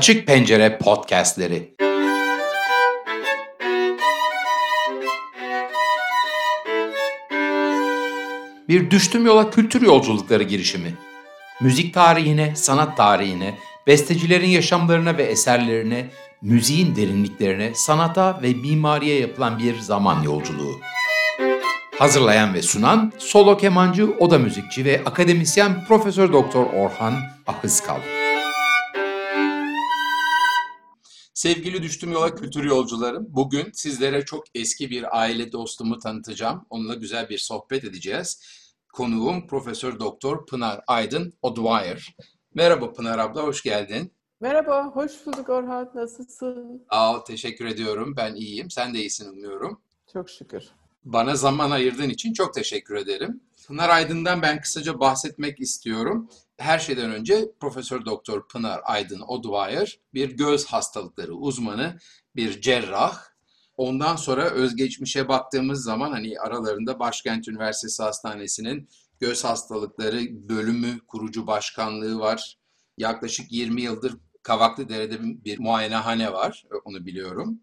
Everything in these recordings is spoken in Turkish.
Açık Pencere Podcastleri. Bir düştüm yola kültür yolculukları girişimi. Müzik tarihine, sanat tarihine, bestecilerin yaşamlarına ve eserlerine, müziğin derinliklerine, sanata ve mimariye yapılan bir zaman yolculuğu. Hazırlayan ve sunan solo kemancı, oda müzikçi ve akademisyen Profesör Doktor Orhan Ahıskal. Sevgili Düştüm Yola Kültür Yolcularım, bugün sizlere çok eski bir aile dostumu tanıtacağım. Onunla güzel bir sohbet edeceğiz. Konuğum Profesör Doktor Pınar Aydın O'Dwyer. Merhaba Pınar abla, hoş geldin. Merhaba, hoş bulduk Orhan. Nasılsın? Aa, teşekkür ediyorum. Ben iyiyim. Sen de iyisin umuyorum. Çok şükür. Bana zaman ayırdığın için çok teşekkür ederim. Pınar Aydın'dan ben kısaca bahsetmek istiyorum. Her şeyden önce Profesör Doktor Pınar Aydın O'Dwyer bir göz hastalıkları uzmanı, bir cerrah. Ondan sonra özgeçmişe baktığımız zaman hani aralarında Başkent Üniversitesi Hastanesi'nin göz hastalıkları bölümü kurucu başkanlığı var. Yaklaşık 20 yıldır Kavaklıdere'de bir muayenehane var, onu biliyorum.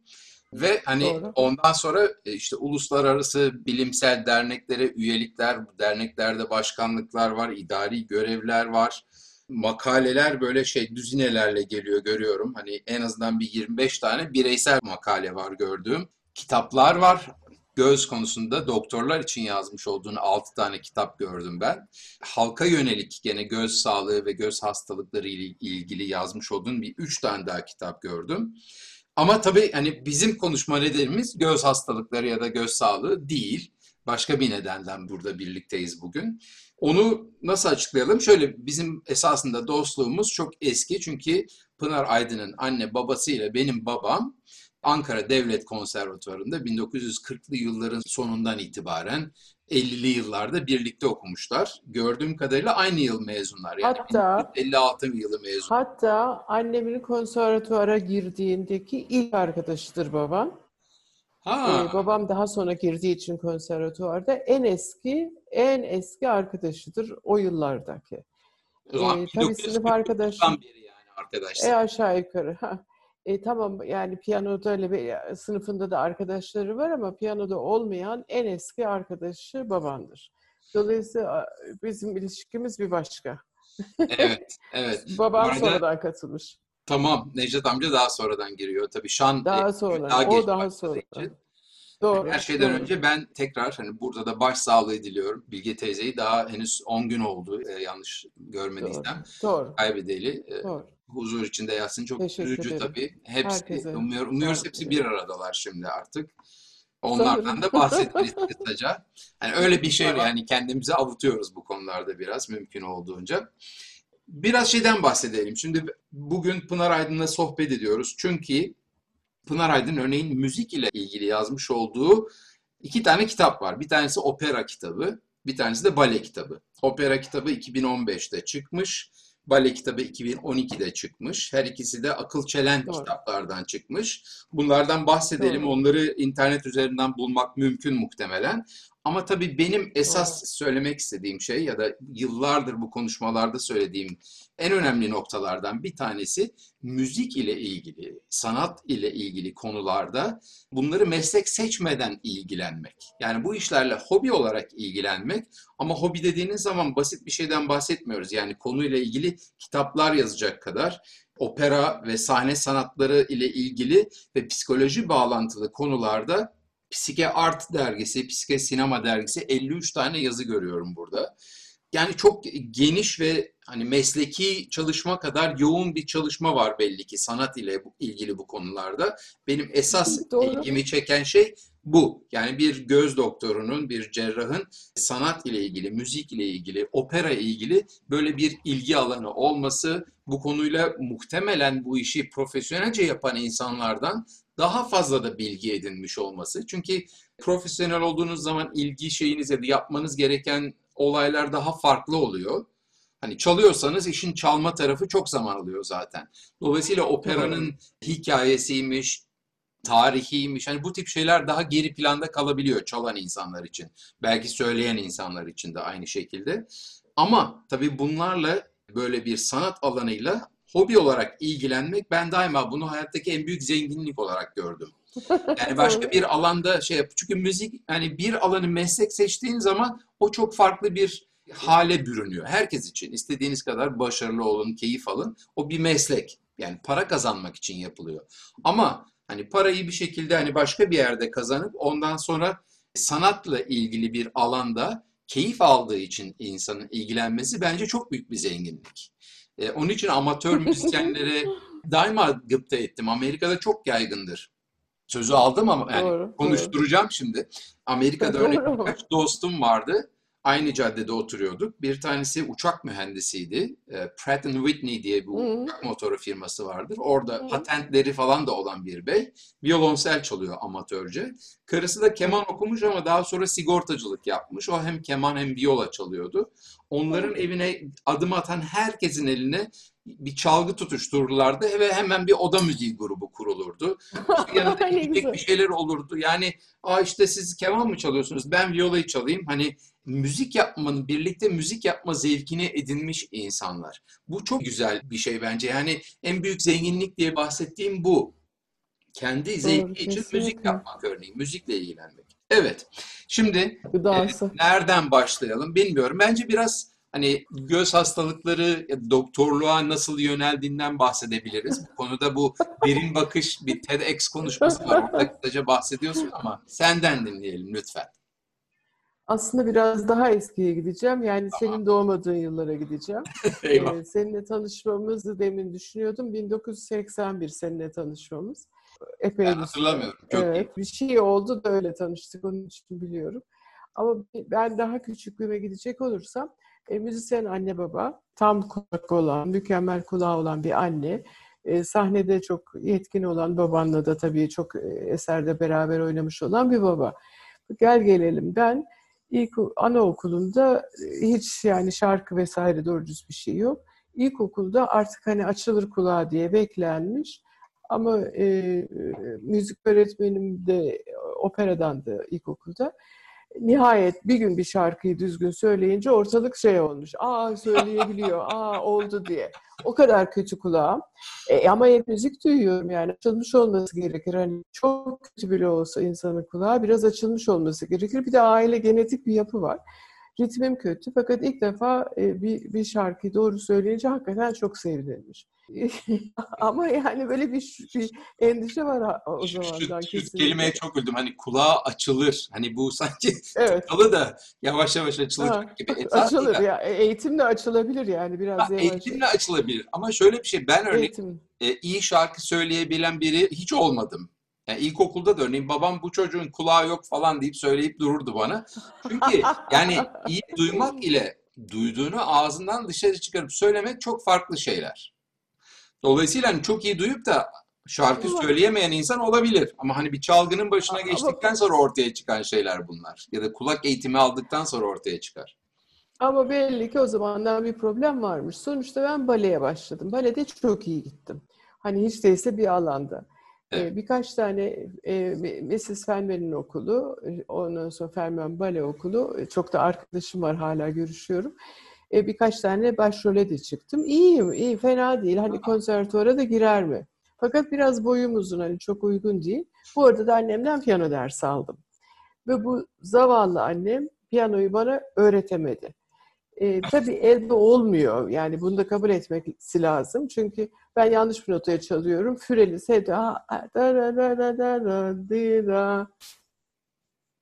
Ve hani Doğru. ondan sonra e, işte uluslararası bilimsel derneklere üyelikler, derneklerde başkanlıklar var, idari görevler var. Makaleler böyle şey düzinelerle geliyor görüyorum. Hani en azından bir 25 tane bireysel makale var gördüğüm. Kitaplar var. Göz konusunda doktorlar için yazmış olduğunu 6 tane kitap gördüm ben. Halka yönelik gene göz sağlığı ve göz hastalıkları ile ilgili yazmış olduğun bir 3 tane daha kitap gördüm. Ama tabii hani bizim konuşma nedenimiz göz hastalıkları ya da göz sağlığı değil. Başka bir nedenden burada birlikteyiz bugün. Onu nasıl açıklayalım? Şöyle bizim esasında dostluğumuz çok eski çünkü Pınar Aydın'ın anne babasıyla benim babam Ankara Devlet Konservatuvarı'nda 1940'lı yılların sonundan itibaren 50'li yıllarda birlikte okumuşlar. Gördüğüm kadarıyla aynı yıl mezunlar. Yani hatta 56 yılı mezun. Hatta annemin konservatuvara girdiğindeki ilk arkadaşıdır babam. Ha. Ee, babam daha sonra girdiği için konservatuvarda en eski en eski arkadaşıdır o yıllardaki. Ee, tabii sınıf arkadaşı. Yani arkadaşlar. E aşağı yukarı. Ha. E, tamam yani piyanoda öyle bir sınıfında da arkadaşları var ama piyanoda olmayan en eski arkadaşı babandır. Dolayısıyla bizim ilişkimiz bir başka. Evet, evet. Babam arada, sonradan katılmış. Tamam, Necdet amca daha sonradan giriyor. Tabii Şan daha sonra. Daha o daha sonra. Doğru. Her şeyden doğru. önce ben tekrar hani burada da baş sağlığı diliyorum. Bilge teyzeyi daha henüz 10 gün oldu e, yanlış görmediysem. Doğru. doğru. Kaybedeli. E, doğru huzur içinde yatsın. Çok üzücü tabii. Hepsi, Herkese. umuyor, umuyoruz hepsi bir aradalar şimdi artık. Onlardan da bahsederiz kısaca. Yani öyle bir şey yani kendimizi avutuyoruz bu konularda biraz mümkün olduğunca. Biraz şeyden bahsedelim. Şimdi bugün Pınar Aydın'la sohbet ediyoruz. Çünkü Pınar Aydın örneğin müzik ile ilgili yazmış olduğu iki tane kitap var. Bir tanesi opera kitabı, bir tanesi de bale kitabı. Opera kitabı 2015'te çıkmış. Bale kitabı 2012'de çıkmış. Her ikisi de akıl çelen Doğru. kitaplardan çıkmış. Bunlardan bahsedelim. Doğru. Onları internet üzerinden bulmak mümkün muhtemelen. Ama tabii benim esas Doğru. söylemek istediğim şey ya da yıllardır bu konuşmalarda söylediğim en önemli noktalardan bir tanesi müzik ile ilgili, sanat ile ilgili konularda bunları meslek seçmeden ilgilenmek. Yani bu işlerle hobi olarak ilgilenmek ama hobi dediğiniz zaman basit bir şeyden bahsetmiyoruz. Yani konuyla ilgili kitaplar yazacak kadar opera ve sahne sanatları ile ilgili ve psikoloji bağlantılı konularda Psike Art dergisi, Psike Sinema dergisi 53 tane yazı görüyorum burada. Yani çok geniş ve hani mesleki çalışma kadar yoğun bir çalışma var belli ki sanat ile ilgili bu konularda. Benim esas Doğru. ilgimi çeken şey bu. Yani bir göz doktorunun, bir cerrahın sanat ile ilgili, müzik ile ilgili, opera ile ilgili böyle bir ilgi alanı olması, bu konuyla muhtemelen bu işi profesyonelce yapan insanlardan daha fazla da bilgi edinmiş olması. Çünkü profesyonel olduğunuz zaman ilgi şeyinize de yapmanız gereken olaylar daha farklı oluyor. Hani çalıyorsanız işin çalma tarafı çok zaman alıyor zaten. Dolayısıyla operanın hikayesiymiş, tarihiymiş. Hani bu tip şeyler daha geri planda kalabiliyor çalan insanlar için. Belki söyleyen insanlar için de aynı şekilde. Ama tabii bunlarla böyle bir sanat alanıyla hobi olarak ilgilenmek ben daima bunu hayattaki en büyük zenginlik olarak gördüm. Yani başka bir alanda şey yap. Çünkü müzik hani bir alanı meslek seçtiğin zaman o çok farklı bir hale bürünüyor. Herkes için istediğiniz kadar başarılı olun, keyif alın. O bir meslek. Yani para kazanmak için yapılıyor. Ama hani parayı bir şekilde hani başka bir yerde kazanıp ondan sonra sanatla ilgili bir alanda keyif aldığı için insanın ilgilenmesi bence çok büyük bir zenginlik. Ee, onun için amatör müzisyenlere daima gıpta ettim. Amerika'da çok yaygındır. Sözü aldım ama yani doğru, konuşturacağım doğru. şimdi. Amerika'da öyle birkaç dostum vardı aynı caddede oturuyorduk. Bir tanesi uçak mühendisiydi. E, Pratt Whitney diye bir uçak motoru firması vardır. Orada Hı. patentleri falan da olan bir bey. Violonsel çalıyor amatörce. Karısı da keman okumuş ama daha sonra sigortacılık yapmış. O hem keman hem viola çalıyordu. Onların evine adım atan herkesin eline bir çalgı tutuştururlardı ve hemen bir oda müziği grubu kurulurdu. Yanında bir şeyler olurdu. Yani Aa işte siz keman mı çalıyorsunuz? Ben violayı çalayım. Hani müzik yapmanın, birlikte müzik yapma zevkini edinmiş insanlar. Bu çok güzel bir şey bence. Yani en büyük zenginlik diye bahsettiğim bu. Kendi zevki Doğru, için müzik yapmak örneğin, müzikle ilgilenmek. Evet. Şimdi e, nereden başlayalım bilmiyorum. Bence biraz hani göz hastalıkları, doktorluğa nasıl yöneldiğinden bahsedebiliriz. Bu konuda bu derin bakış bir TEDx konuşması var. Orada kısaca bahsediyorsun ama senden dinleyelim lütfen. Aslında biraz daha eskiye gideceğim. Yani tamam. senin doğmadığın yıllara gideceğim. Ee, seninle tanışmamızı demin düşünüyordum. 1981 seninle tanışmamız. Epey ben hatırlamıyorum. Çok evet, iyi. bir şey oldu da öyle tanıştık. Onun için biliyorum. Ama ben daha küçüklüğüme gidecek olursam e, müzisyen anne baba, tam kulak olan, mükemmel kulağı olan bir anne, e, sahnede çok yetkin olan babanla da tabii çok e, eserde beraber oynamış olan bir baba. Gel gelelim ben ilk anaokulunda e, hiç yani şarkı vesaire doğru düz bir şey yok. İlkokulda artık hani açılır kulağı diye beklenmiş. Ama e, e müzik öğretmenim de operadandı ilkokulda. Nihayet bir gün bir şarkıyı düzgün söyleyince ortalık şey olmuş. Aa söyleyebiliyor, aa oldu diye. O kadar kötü kulağım. E, ama hep müzik duyuyorum yani açılmış olması gerekir. Hani çok kötü bile olsa insanın kulağı biraz açılmış olması gerekir. Bir de aile genetik bir yapı var. Ritmim kötü fakat ilk defa e, bir, bir şarkıyı doğru söyleyince hakikaten çok sevinilmiş. Ama yani böyle bir, bir endişe var o zamandan şu, şu kelimeye çok güldüm. Hani kulağı açılır. Hani bu sanki evet. tıkalı da yavaş yavaş açılacak ha, gibi. Etraf açılır ya. E, eğitimle açılabilir yani biraz ha, yavaş. Eğitimle açılabilir. Ama şöyle bir şey. Ben örneğin e, iyi şarkı söyleyebilen biri hiç olmadım. Yani ilkokulda da örneğin babam bu çocuğun kulağı yok falan deyip söyleyip dururdu bana. Çünkü yani iyi duymak ile duyduğunu ağzından dışarı çıkarıp söylemek çok farklı şeyler. Dolayısıyla hani çok iyi duyup da şarkı söyleyemeyen insan olabilir. Ama hani bir çalgının başına geçtikten sonra ortaya çıkan şeyler bunlar. Ya da kulak eğitimi aldıktan sonra ortaya çıkar. Ama belli ki o zamandan bir problem varmış. Sonuçta ben baleye başladım. Balede çok iyi gittim. Hani hiç değilse bir alanda. Evet. Birkaç tane e, Mrs. Fenman'in okulu, ondan sonra Ferman Bale okulu, çok da arkadaşım var hala görüşüyorum. E, birkaç tane başrole de çıktım. İyiyim, iyi, fena değil. Hani konservatuara da girer mi? Fakat biraz boyum uzun, hani çok uygun değil. Bu arada da annemden piyano dersi aldım. Ve bu zavallı annem piyanoyu bana öğretemedi. E, tabii elde olmuyor. Yani bunu da kabul etmesi lazım. Çünkü ben yanlış bir notaya çalıyorum. Füreli sevda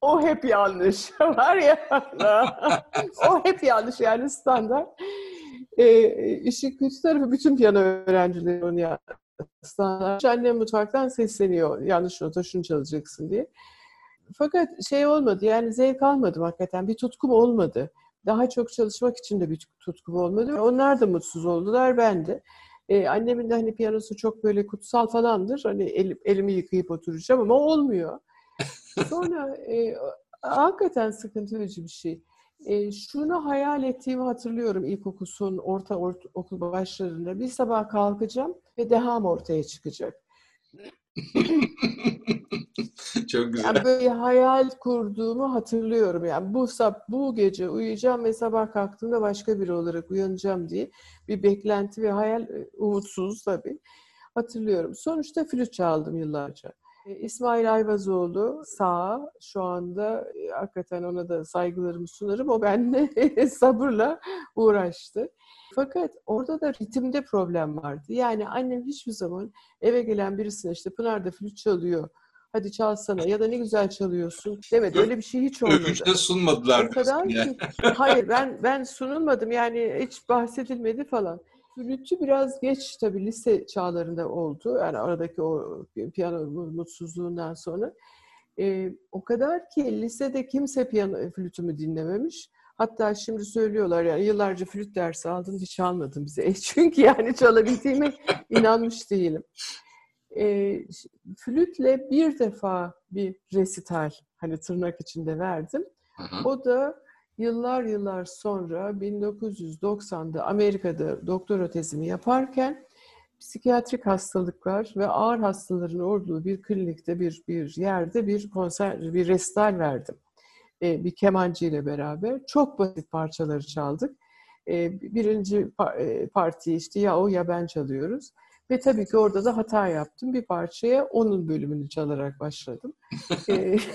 o hep yanlış. Var ya o hep yanlış yani standart. E, işin kötü tarafı bütün piyano öğrencileri onu ya standart. Annem mutfaktan sesleniyor. Yanlış nota şunu çalacaksın diye. Fakat şey olmadı yani zevk almadım hakikaten. Bir tutkum olmadı. Daha çok çalışmak için de bir tutkum olmadı. Onlar da mutsuz oldular, ben de. Ee, annemin de hani piyanosu çok böyle kutsal falandır. Hani el, elimi yıkayıp oturacağım ama olmuyor. Sonra e, hakikaten sıkıntı verici bir şey. E, şunu hayal ettiğimi hatırlıyorum ilkokul son, orta, orta okul başlarında. Bir sabah kalkacağım ve deham ortaya çıkacak. Çok güzel. Yani böyle hayal kurduğumu hatırlıyorum. Yani bu bu gece uyuyacağım ve sabah kalktığımda başka biri olarak uyanacağım diye bir beklenti ve hayal e, umutsuz tabii hatırlıyorum. Sonuçta flüt çaldım yıllarca. E, İsmail Ayvazoğlu sağ şu anda e, hakikaten ona da saygılarımı sunarım. O benimle sabırla uğraştı. Fakat orada da ritimde problem vardı. Yani annem hiçbir zaman eve gelen birisine işte Pınar da flüt çalıyor hadi çalsana ya da ne güzel çalıyorsun demedi. Öyle bir şey hiç olmadı. Öpüşte sunmadılar. O kadar ki, hayır ben ben sunulmadım yani hiç bahsedilmedi falan. Flütçü biraz geç tabii lise çağlarında oldu. Yani aradaki o piyano mutsuzluğundan sonra. Ee, o kadar ki lisede kimse piyano flütümü dinlememiş. Hatta şimdi söylüyorlar yani yıllarca flüt dersi aldın hiç çalmadın bize. Çünkü yani çalabildiğime inanmış değilim. E, flütle bir defa bir resital hani tırnak içinde verdim. Hı hı. O da yıllar yıllar sonra 1990'da Amerika'da doktora tezimi yaparken psikiyatrik hastalıklar ve ağır hastaların olduğu bir klinikte bir bir yerde bir konser bir restal verdim. Ee, bir kemancı ile beraber çok basit parçaları çaldık. Ee, birinci e, parti işte ya o ya ben çalıyoruz. Ve tabii ki orada da hata yaptım. Bir parçaya onun bölümünü çalarak başladım. Ee,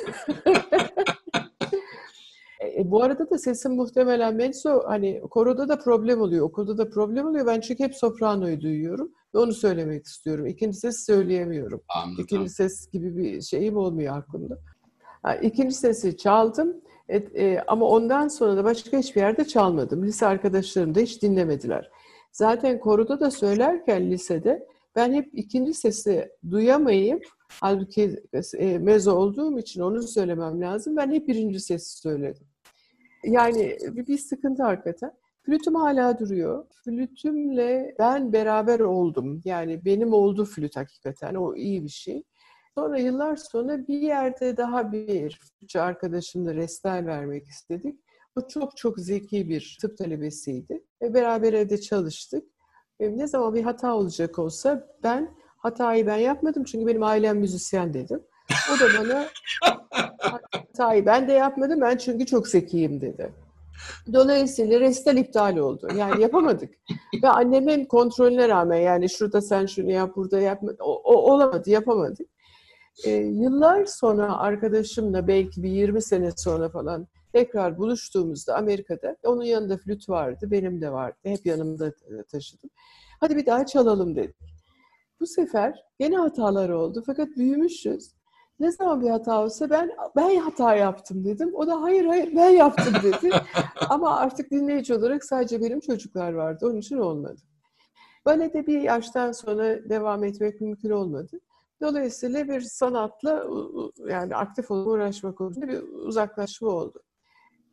E, bu arada da sesim muhtemelen mezzo hani koroda da problem oluyor, okulda da problem oluyor. Ben çünkü hep sopranoyu duyuyorum ve onu söylemek istiyorum. İkinci ses söyleyemiyorum. Anladım. İkinci ses gibi bir şeyim olmuyor aklımda. Yani ikinci sesi çaldım e, e, ama ondan sonra da başka hiçbir yerde çalmadım. Lise arkadaşlarım da hiç dinlemediler. Zaten koroda da söylerken lisede ben hep ikinci sesi duyamayıp halbuki e, mezo olduğum için onu söylemem lazım. Ben hep birinci sesi söyledim. Yani bir sıkıntı hakikaten. Flütüm hala duruyor. Flütümle ben beraber oldum. Yani benim oldu flüt hakikaten. O iyi bir şey. Sonra yıllar sonra bir yerde daha bir flütçü arkadaşımla restal vermek istedik. O çok çok zeki bir tıp talebesiydi. Ve beraber evde çalıştık. Ve ne zaman bir hata olacak olsa ben hatayı ben yapmadım çünkü benim ailem müzisyen dedim. O da bana hatayı ben de yapmadım ben çünkü çok zekiyim dedi. Dolayısıyla restal iptal oldu. Yani yapamadık. Ve annemin kontrolüne rağmen yani şurada sen şunu yap, burada yapma. O, o olamadı, yapamadık. Ee, yıllar sonra arkadaşımla belki bir 20 sene sonra falan tekrar buluştuğumuzda Amerika'da onun yanında flüt vardı, benim de vardı. Hep yanımda taşıdım. Hadi bir daha çalalım dedik. Bu sefer gene hatalar oldu fakat büyümüşüz. Ne zaman bir hata olsa ben ben hata yaptım dedim. O da hayır hayır ben yaptım dedi. Ama artık dinleyici olarak sadece benim çocuklar vardı. Onun için olmadı. Balede bir yaştan sonra devam etmek mümkün olmadı. Dolayısıyla bir sanatla yani aktif olarak uğraşmak konusunda bir uzaklaşma oldu.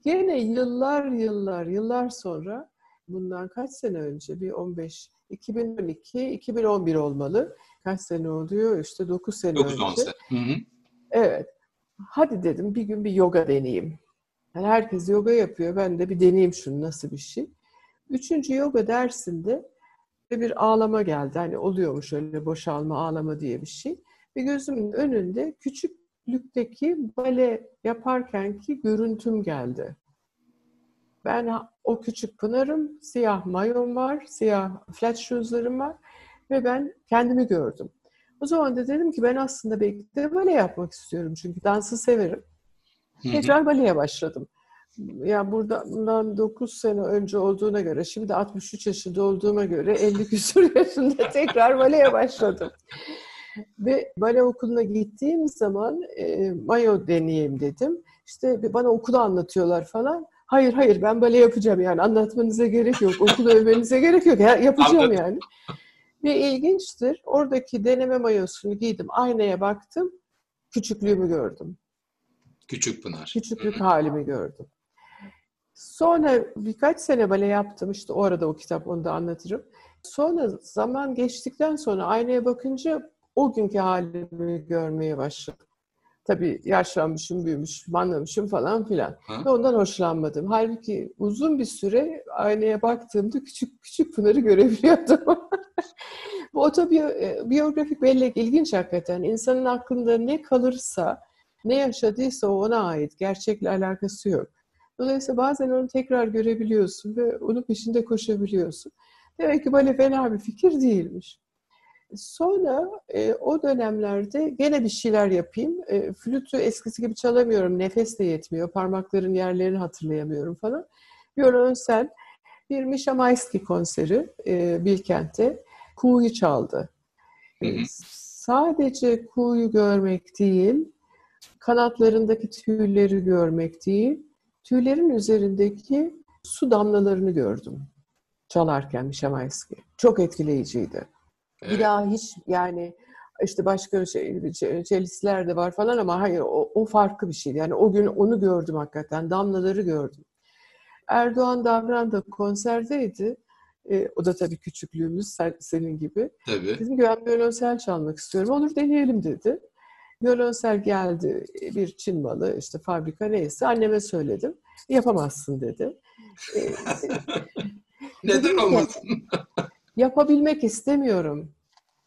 Yine yıllar yıllar yıllar sonra bundan kaç sene önce bir 15 2012 2011 olmalı. Kaç sene oluyor? İşte 9 sene 9 önce. Sene. Hı hı. Evet. Hadi dedim bir gün bir yoga deneyeyim. Yani herkes yoga yapıyor. Ben de bir deneyeyim şunu nasıl bir şey. Üçüncü yoga dersinde bir ağlama geldi. Hani oluyormuş öyle boşalma, ağlama diye bir şey. Ve gözümün önünde küçüklükteki bale yaparken ki görüntüm geldi. Ben o küçük pınarım, siyah mayom var, siyah flat shoes'larım var ve ben kendimi gördüm. O zaman da dedim ki ben aslında belki de bale yapmak istiyorum çünkü dansı severim. Tekrar baleye başladım. Ya yani buradan 9 sene önce olduğuna göre, şimdi 63 yaşında olduğuma göre 50 küsur yaşında tekrar baleye başladım. Ve bale okuluna gittiğim zaman e, mayo deneyeyim dedim. İşte bana okulu anlatıyorlar falan. Hayır hayır ben bale yapacağım yani anlatmanıza gerek yok. Okulu övmenize gerek yok. Ya, yapacağım yani. Ve ilginçtir. Oradaki deneme mayosunu giydim. Aynaya baktım. Küçüklüğümü gördüm. Küçük Pınar. Küçüklük halimi gördüm. Sonra birkaç sene bale yaptım. İşte o arada o kitap onu da anlatırım. Sonra zaman geçtikten sonra aynaya bakınca o günkü halimi görmeye başladım. Tabii yaşlanmışım, büyümüşüm, anlamışım falan filan. Ve ondan hoşlanmadım. Halbuki uzun bir süre aynaya baktığımda küçük küçük Pınar'ı görebiliyordum. Bu otobiyografik bellek ilginç hakikaten. İnsanın aklında ne kalırsa Ne yaşadıysa o ona ait. Gerçekle alakası yok. Dolayısıyla bazen onu tekrar görebiliyorsun ve onun peşinde koşabiliyorsun. Demek ki bale fena bir fikir değilmiş. Sonra e, o dönemlerde gene bir şeyler yapayım. E, flütü eskisi gibi çalamıyorum. Nefes de yetmiyor. Parmakların yerlerini hatırlayamıyorum falan. Violonsel bir Misha Maisky konseri e, Bilkent'te kuğuyu çaldı. Hı hı. E, sadece kuğuyu görmek değil, kanatlarındaki tüyleri görmek değil, tüylerin üzerindeki su damlalarını gördüm çalarken Misha Maisky. Çok etkileyiciydi. Evet. Bir daha hiç yani işte başka şey, celistler de var falan ama hayır o, o farklı bir şeydi. Yani o gün onu gördüm hakikaten. Damlaları gördüm. Erdoğan Davran da konserdeydi. E, o da tabii küçüklüğümüz sen, senin gibi. Tabii. Dedim ki ben violonsel çalmak istiyorum. Olur deneyelim dedi. Violonsel geldi bir Çin malı işte fabrika neyse anneme söyledim. Yapamazsın dedi. E, Neden olmasın? Yapabilmek istemiyorum.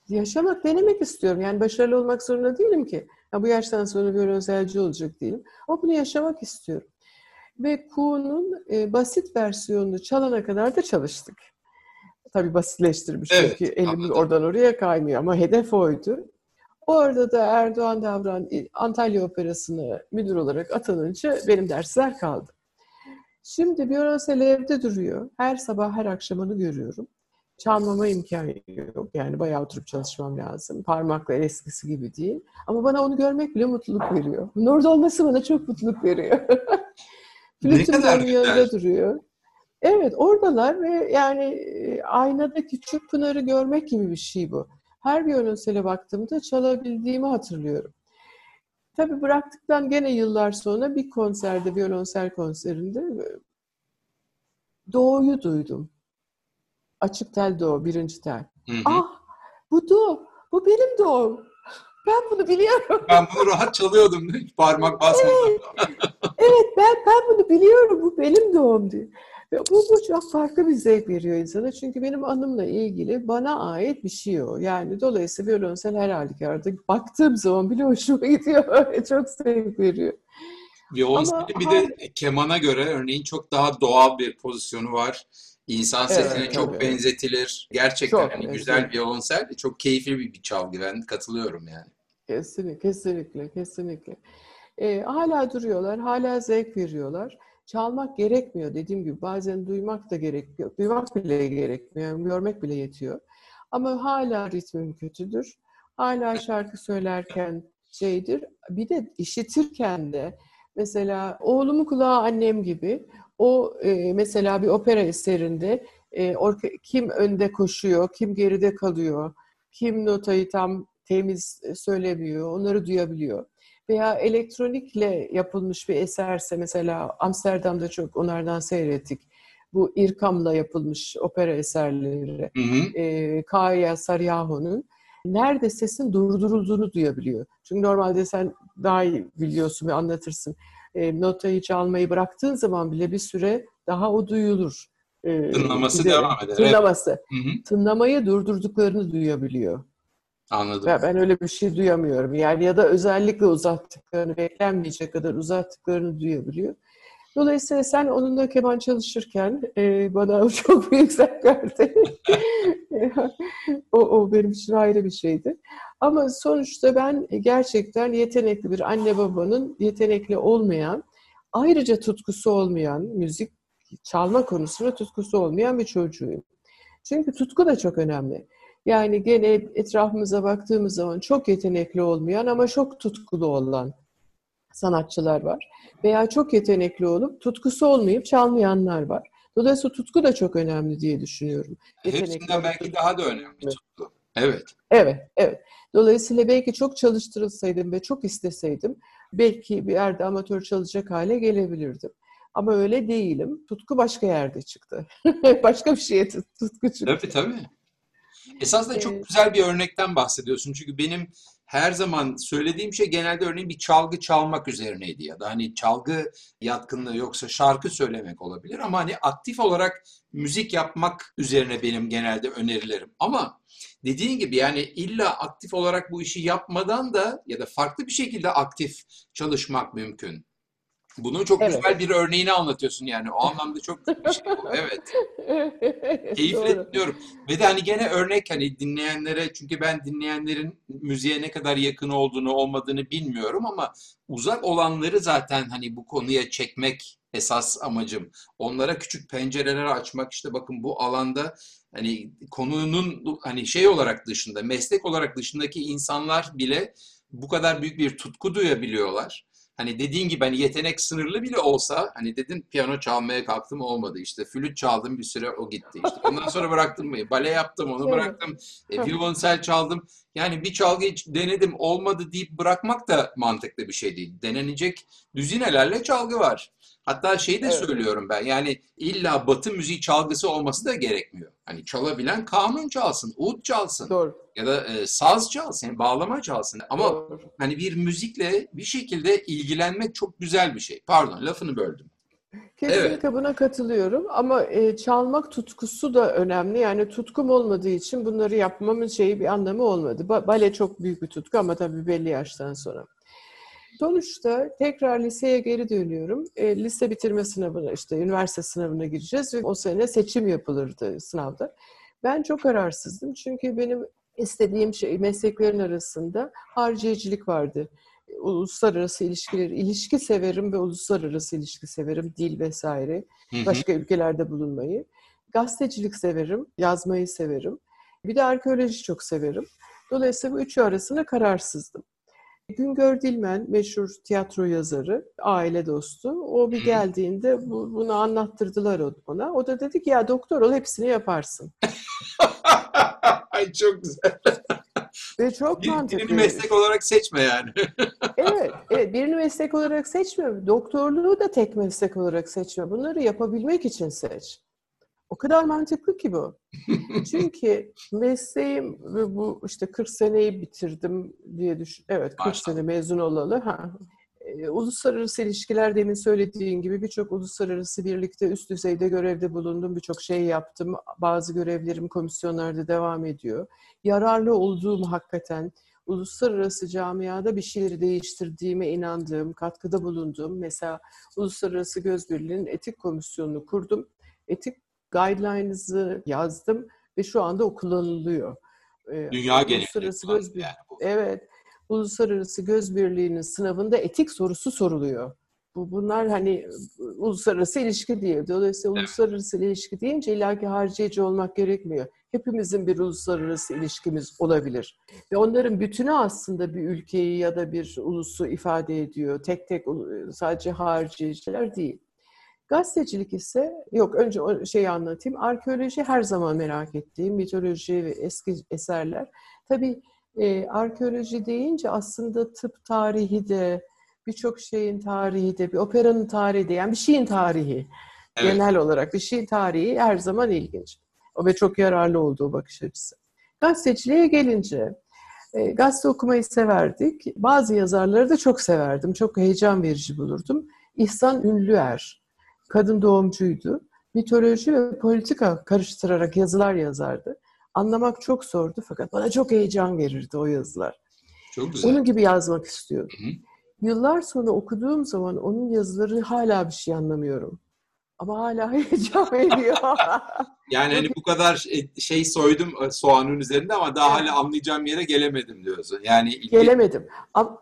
Yaşamak, denemek istiyorum. Yani başarılı olmak zorunda değilim ki. Ya bu yaştan sonra bir özelci olacak değilim. Ama bunu yaşamak istiyorum. Ve Ku'nun e, basit versiyonunu çalana kadar da çalıştık. Tabii basitleştirmiş evet, çünkü elim anladım. oradan oraya kaymıyor ama hedef oydu. Orada da Erdoğan Davran Antalya Operası'nı müdür olarak atanınca benim dersler kaldı. Şimdi Biyolonsel evde duruyor. Her sabah her akşam onu görüyorum çalmama imkanı yok. Yani bayağı oturup çalışmam lazım. Parmaklar eskisi gibi değil. Ama bana onu görmek bile mutluluk veriyor. Bunun orada olması bana çok mutluluk veriyor. Flütüm onun yanında duruyor. Evet oradalar ve yani e, aynada küçük Pınar'ı görmek gibi bir şey bu. Her violonsele baktığımda çalabildiğimi hatırlıyorum. Tabii bıraktıktan gene yıllar sonra bir konserde, violonsel konserinde e, Doğu'yu duydum. Açık tel doğu, birinci tel. Hı hı. Ah bu doğu, bu benim doğum. Ben bunu biliyorum. Ben bunu rahat çalıyordum hiç parmak basmadan. Evet, evet ben, ben bunu biliyorum, bu benim doğum diye. Ve bu, bu çok farklı bir zevk veriyor insana. Çünkü benim anımla ilgili bana ait bir şey o. Yani dolayısıyla violonsel her halükarda baktığım zaman bile hoşuma gidiyor. çok zevk veriyor. Violonselin bir de kemana göre örneğin çok daha doğal bir pozisyonu var. İnsan sesine evet, çok tabii. benzetilir. Gerçekten çok, hani güzel bir violonsel. Çok keyifli bir, bir çalgı. Ben katılıyorum yani. Kesinlikle, kesinlikle, kesinlikle. Ee, hala duruyorlar, hala zevk veriyorlar. Çalmak gerekmiyor dediğim gibi. Bazen duymak da gerekiyor. Duymak bile gerekmiyor. Görmek bile yetiyor. Ama hala ritmim kötüdür. Hala şarkı söylerken şeydir. Bir de işitirken de mesela oğlumun kulağı annem gibi o e, mesela bir opera eserinde e, orke, kim önde koşuyor, kim geride kalıyor, kim notayı tam temiz e, söylemiyor, onları duyabiliyor. Veya elektronikle yapılmış bir eserse mesela Amsterdam'da çok onlardan seyrettik. Bu İrkam'la yapılmış opera eserleri. Hı hı. E, Kaya Saryaho'nun nerede sesin durdurulduğunu duyabiliyor. Çünkü normalde sen daha iyi biliyorsun ve anlatırsın e, notayı çalmayı bıraktığın zaman bile bir süre daha o duyulur. E, Tınlaması devam eder. Tınlaması. Evet. Tınlamayı durdurduklarını duyabiliyor. Anladım. Ya ben öyle bir şey duyamıyorum. Yani ya da özellikle uzattıklarını, beklenmeyecek kadar uzattıklarını duyabiliyor. Dolayısıyla sen onunla keman çalışırken e, bana çok büyük zevk verdi. o, o benim için ayrı bir şeydi. Ama sonuçta ben gerçekten yetenekli bir anne babanın yetenekli olmayan, ayrıca tutkusu olmayan, müzik çalma konusunda tutkusu olmayan bir çocuğuyum. Çünkü tutku da çok önemli. Yani gene etrafımıza baktığımız zaman çok yetenekli olmayan ama çok tutkulu olan sanatçılar var. Veya çok yetenekli olup tutkusu olmayıp çalmayanlar var. Dolayısıyla tutku da çok önemli diye düşünüyorum. Hepsinden belki daha da önemli tutku. Evet. Evet, evet. Dolayısıyla belki çok çalıştırılsaydım ve çok isteseydim belki bir yerde amatör çalışacak hale gelebilirdim. Ama öyle değilim. Tutku başka yerde çıktı. başka bir şeye tutku çıktı. Tabii tabii. Esasında çok güzel bir örnekten bahsediyorsun. Çünkü benim her zaman söylediğim şey genelde örneğin bir çalgı çalmak üzerineydi ya da hani çalgı yatkınlığı yoksa şarkı söylemek olabilir ama hani aktif olarak müzik yapmak üzerine benim genelde önerilerim. Ama dediğin gibi yani illa aktif olarak bu işi yapmadan da ya da farklı bir şekilde aktif çalışmak mümkün. Bunun çok evet. güzel bir örneğini anlatıyorsun yani. O anlamda çok bir şey bu. Evet. Keyifle dinliyorum. Ve de hani gene örnek hani dinleyenlere çünkü ben dinleyenlerin müziğe ne kadar yakın olduğunu olmadığını bilmiyorum ama uzak olanları zaten hani bu konuya çekmek esas amacım. Onlara küçük pencereler açmak işte bakın bu alanda hani konunun hani şey olarak dışında, meslek olarak dışındaki insanlar bile bu kadar büyük bir tutku duyabiliyorlar. Hani dediğin gibi hani yetenek sınırlı bile olsa hani dedin piyano çalmaya kalktım olmadı işte. Flüt çaldım bir süre o gitti işte. Ondan sonra bıraktım mı? Bale yaptım onu bıraktım. E, violonsel çaldım. Yani bir çalgı hiç denedim olmadı deyip bırakmak da mantıklı bir şey değil. Denenecek düzinelerle çalgı var Hatta şey de evet. söylüyorum ben yani illa batı müziği çalgısı olması da gerekmiyor. Hani çalabilen kanun çalsın, ud çalsın. Doğru. Ya da e, saz çalsın, yani bağlama çalsın. Ama Doğru. hani bir müzikle bir şekilde ilgilenmek çok güzel bir şey. Pardon lafını böldüm. Kesinlikle evet. buna katılıyorum ama e, çalmak tutkusu da önemli. Yani tutkum olmadığı için bunları yapmamın şeyi bir anlamı olmadı. Ba- bale çok büyük bir tutku ama tabii belli yaştan sonra. Sonuçta tekrar liseye geri dönüyorum. E, lise bitirme sınavına işte üniversite sınavına gireceğiz ve o sene seçim yapılırdı sınavda. Ben çok kararsızdım çünkü benim istediğim şey mesleklerin arasında harcayıcılık vardı. Uluslararası ilişkiler, ilişki severim ve uluslararası ilişki severim, dil vesaire. Başka ülkelerde bulunmayı. Gazetecilik severim, yazmayı severim. Bir de arkeoloji çok severim. Dolayısıyla bu üçü arasında kararsızdım. Güngör Dilmen, meşhur tiyatro yazarı, aile dostu. O bir geldiğinde bu, bunu anlattırdılar ona. O da dedi ki ya doktor ol hepsini yaparsın. Ay çok güzel. Ve çok bir, mantıklı. Birini meslek olarak seçme yani. evet, evet, birini meslek olarak seçme. Doktorluğu da tek meslek olarak seçme. Bunları yapabilmek için seç. O kadar mantıklı ki bu. Çünkü mesleğim ve bu işte 40 seneyi bitirdim diye düşün. Evet 40 Maşallah. sene mezun olalı. Ha. E, uluslararası ilişkiler demin söylediğin gibi birçok uluslararası birlikte üst düzeyde görevde bulundum. Birçok şey yaptım. Bazı görevlerim komisyonlarda devam ediyor. Yararlı olduğum hakikaten uluslararası camiada bir şeyleri değiştirdiğime inandığım, katkıda bulunduğum, mesela Uluslararası Gözbirliği'nin etik komisyonunu kurdum. Etik guidelines'ı yazdım ve şu anda o kullanılıyor. Ee, Dünya genelinde göz yani bu. Evet. Uluslararası Göz Birliği'nin sınavında etik sorusu soruluyor. Bu bunlar hani uluslararası ilişki diye. Dolayısıyla evet. uluslararası ilişki deyince illaki harcayıcı olmak gerekmiyor. Hepimizin bir uluslararası ilişkimiz olabilir. Ve onların bütünü aslında bir ülkeyi ya da bir ulusu ifade ediyor. Tek tek sadece harcayıcılar değil. Gazetecilik ise, yok önce o şeyi anlatayım. Arkeoloji her zaman merak ettiğim, mitoloji ve eski eserler. Tabii e, arkeoloji deyince aslında tıp tarihi de, birçok şeyin tarihi de, bir operanın tarihi de, yani bir şeyin tarihi. Evet. Genel olarak bir şeyin tarihi her zaman ilginç. O ve çok yararlı olduğu bakış açısı. Gazeteciliğe gelince, e, gazete okumayı severdik. Bazı yazarları da çok severdim. Çok heyecan verici bulurdum. İhsan Ünlüer, kadın doğumcuydu. Mitoloji ve politika karıştırarak yazılar yazardı. Anlamak çok zordu fakat bana çok heyecan verirdi o yazılar. Çok güzel. Onun gibi yazmak istiyordum. Hı hı. Yıllar sonra okuduğum zaman onun yazıları hala bir şey anlamıyorum. Ama hala heyecan veriyor. yani hani bu kadar şey soydum e, soğanın üzerinde ama daha hala anlayacağım yere gelemedim diyorsun. Yani ilgi... gelemedim. Ama,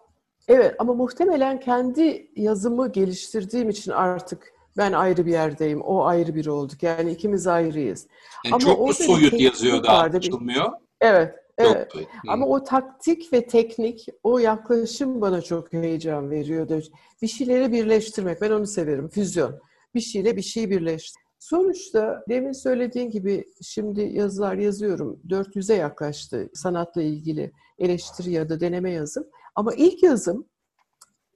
evet ama muhtemelen kendi yazımı geliştirdiğim için artık ben ayrı bir yerdeyim, o ayrı biri olduk. Yani ikimiz ayrıyız. Yani Ama çok mu soyut yazıyor da anlaşılmıyor? Evet, evet. Çok, Ama o taktik ve teknik, o yaklaşım bana çok heyecan veriyordu. Bir şeyleri birleştirmek, ben onu severim, füzyon. Bir şeyle bir şeyi birleştir. Sonuçta demin söylediğin gibi şimdi yazılar yazıyorum. 400'e yaklaştı sanatla ilgili eleştiri ya da deneme yazım. Ama ilk yazım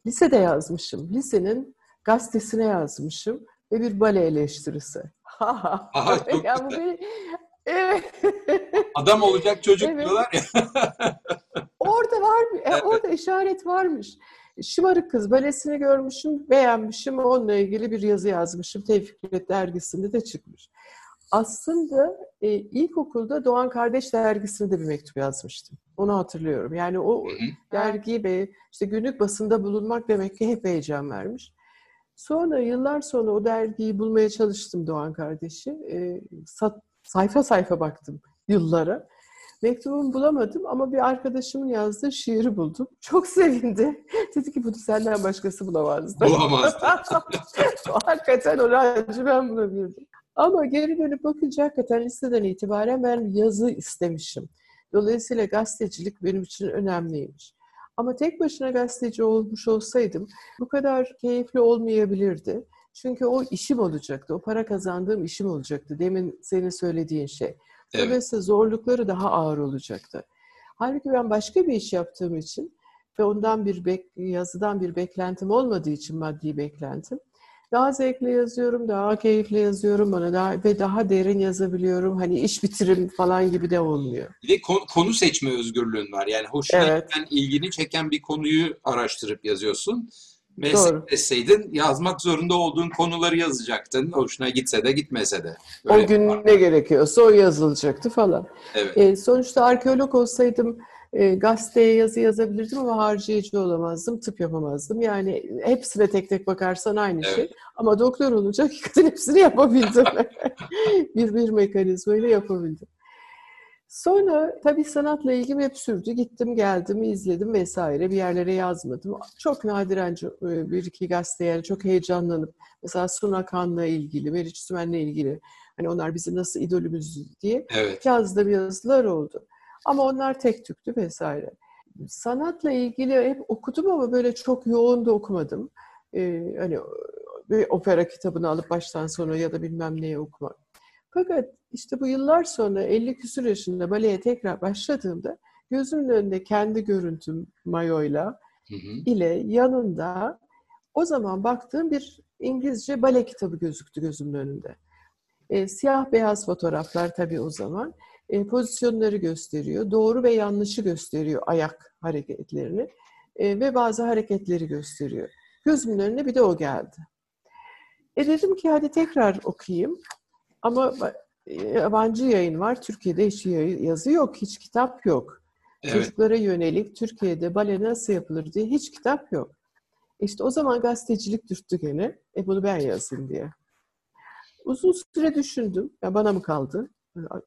lisede yazmışım. Lisenin gazetesine yazmışım ve bir bale eleştirisi. Aha, çok ya güzel. Evet. Adam olacak çocuk evet. diyorlar ya. orada var mı? Evet. Orada işaret varmış. Şımarık Kız balesini görmüşüm, beğenmişim. Onunla ilgili bir yazı yazmışım. Tevfiklet dergisinde de çıkmış. Aslında e, ilkokulda Doğan Kardeş dergisinde bir mektup yazmıştım. Onu hatırlıyorum. Yani o dergi ve işte günlük basında bulunmak demek ki hep heyecan vermiş. Sonra yıllar sonra o dergiyi bulmaya çalıştım Doğan kardeşi. E, sat, sayfa sayfa baktım yıllara. Mektubumu bulamadım ama bir arkadaşımın yazdığı şiiri buldum. Çok sevindi. Dedi ki bunu senden başkası bulamazdı. Bulamazdı. hakikaten o rancı ben bulabildim. Ama geri dönüp bakınca hakikaten liseden itibaren ben yazı istemişim. Dolayısıyla gazetecilik benim için önemliymiş. Ama tek başına gazeteci olmuş olsaydım bu kadar keyifli olmayabilirdi. Çünkü o işim olacaktı, o para kazandığım işim olacaktı. Demin senin söylediğin şey. Evet. Dolayısıyla zorlukları daha ağır olacaktı. Halbuki ben başka bir iş yaptığım için ve ondan bir bek, yazıdan bir beklentim olmadığı için maddi beklentim. Daha zevkli yazıyorum, daha keyifli yazıyorum bana daha ve daha derin yazabiliyorum. Hani iş bitirim falan gibi de olmuyor. Bir de konu, seçme özgürlüğün var. Yani hoşuna evet. giden, ilgini çeken bir konuyu araştırıp yazıyorsun meslek yazmak zorunda olduğun konuları yazacaktın. Hoşuna gitse de gitmese de. Böyle o gün ne gerekiyorsa o yazılacaktı falan. Evet. E, sonuçta arkeolog olsaydım e, gazeteye yazı yazabilirdim ama harcayıcı olamazdım, tıp yapamazdım. Yani hepsine tek tek bakarsan aynı evet. şey. Ama doktor olunca hakikaten hepsini yapabildim. bir bir mekanizmayla yapabildim. Sonra tabii sanatla ilgim hep sürdü. Gittim, geldim, izledim vesaire. Bir yerlere yazmadım. Çok nadiren e, bir iki gazeteye çok heyecanlanıp mesela Sunakan'la ilgili, Meriç Sümen'le ilgili hani onlar bizi nasıl idolümüz diye evet. yazdığım yazılar oldu. Ama onlar tek tüktü vesaire. Sanatla ilgili hep okudum ama böyle çok yoğun da okumadım. Ee, hani bir opera kitabını alıp baştan sona ya da bilmem neyi okumak. Fakat işte bu yıllar sonra 50 küsur yaşında baleye tekrar başladığımda gözümün önünde kendi görüntüm mayoyla hı hı. ile yanında o zaman baktığım bir İngilizce bale kitabı gözüktü gözümün önünde. E, siyah beyaz fotoğraflar tabii o zaman. E, pozisyonları gösteriyor. Doğru ve yanlışı gösteriyor ayak hareketlerini. E, ve bazı hareketleri gösteriyor. Gözümün önüne bir de o geldi. E dedim ki hadi tekrar okuyayım. Ama yabancı yayın var. Türkiye'de hiç yazı yok, hiç kitap yok. Evet. Çocuklara yönelik Türkiye'de bale nasıl yapılır diye hiç kitap yok. İşte o zaman gazetecilik dürttü gene. E bunu ben yazayım diye. Uzun süre düşündüm. Ya bana mı kaldı?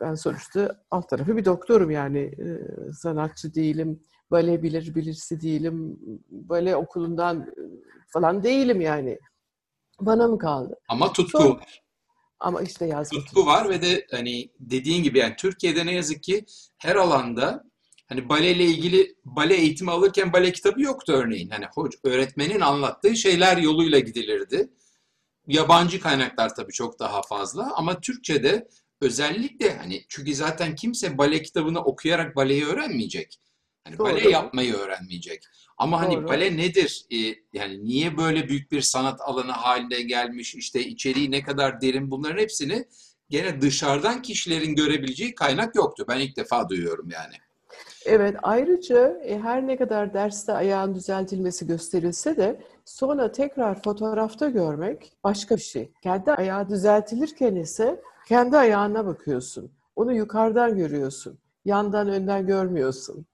Ben sonuçta alt tarafı bir doktorum yani. sanatçı değilim. Bale bilir bilirsi değilim. Bale okulundan falan değilim yani. Bana mı kaldı? Ama tutku Sonra, var. Ama işte yazmak. Tutku var ve de hani dediğin gibi yani Türkiye'de ne yazık ki her alanda hani baleyle ilgili bale eğitimi alırken bale kitabı yoktu örneğin. Hani hoca, öğretmenin anlattığı şeyler yoluyla gidilirdi. Yabancı kaynaklar tabii çok daha fazla ama Türkçe'de özellikle hani çünkü zaten kimse bale kitabını okuyarak baleyi öğrenmeyecek. Hani Doğru. bale yapmayı öğrenmeyecek. Ama hani Doğru. bale nedir? Ee, yani niye böyle büyük bir sanat alanı haline gelmiş? İşte içeriği ne kadar derin bunların hepsini gene dışarıdan kişilerin görebileceği kaynak yoktu. Ben ilk defa duyuyorum yani. Evet, ayrıca e, her ne kadar derste ayağın düzeltilmesi gösterilse de sonra tekrar fotoğrafta görmek başka bir şey. Kendi ayağı düzeltilirken ise kendi ayağına bakıyorsun. Onu yukarıdan görüyorsun. Yandan önden görmüyorsun.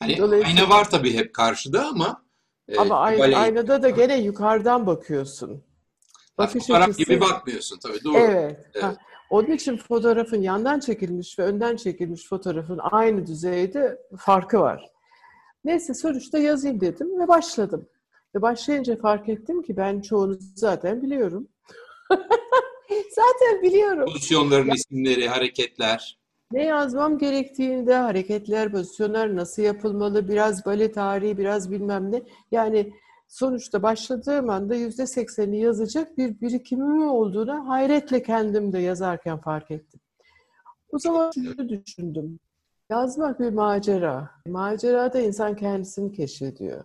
Hani ayna var tabii hep karşıda ama e, ama e, bale... aynada da gene yukarıdan bakıyorsun. Bakış fotoğraf açısı... gibi bakmıyorsun tabii doğru. Evet. evet. Ha, onun için fotoğrafın yandan çekilmiş ve önden çekilmiş fotoğrafın aynı düzeyde farkı var. Neyse sonuçta yazayım dedim ve başladım. Ve başlayınca fark ettim ki ben çoğunu zaten biliyorum. zaten biliyorum. Pozisyonların isimleri, hareketler. Ne yazmam gerektiğinde hareketler, pozisyonlar nasıl yapılmalı, biraz bale tarihi, biraz bilmem ne. Yani sonuçta başladığım anda yüzde sekseni yazacak bir birikimim olduğunu hayretle kendim de yazarken fark ettim. O zaman şunu düşündüm. Yazmak bir macera. Macerada insan kendisini keşfediyor.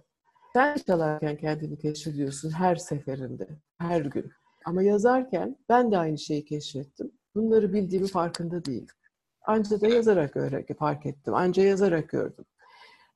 Sen çalarken kendini keşfediyorsun her seferinde, her gün. Ama yazarken ben de aynı şeyi keşfettim. Bunları bildiğimi farkında değildim. Anca da yazarak öğrendim, fark ettim. Anca yazarak gördüm.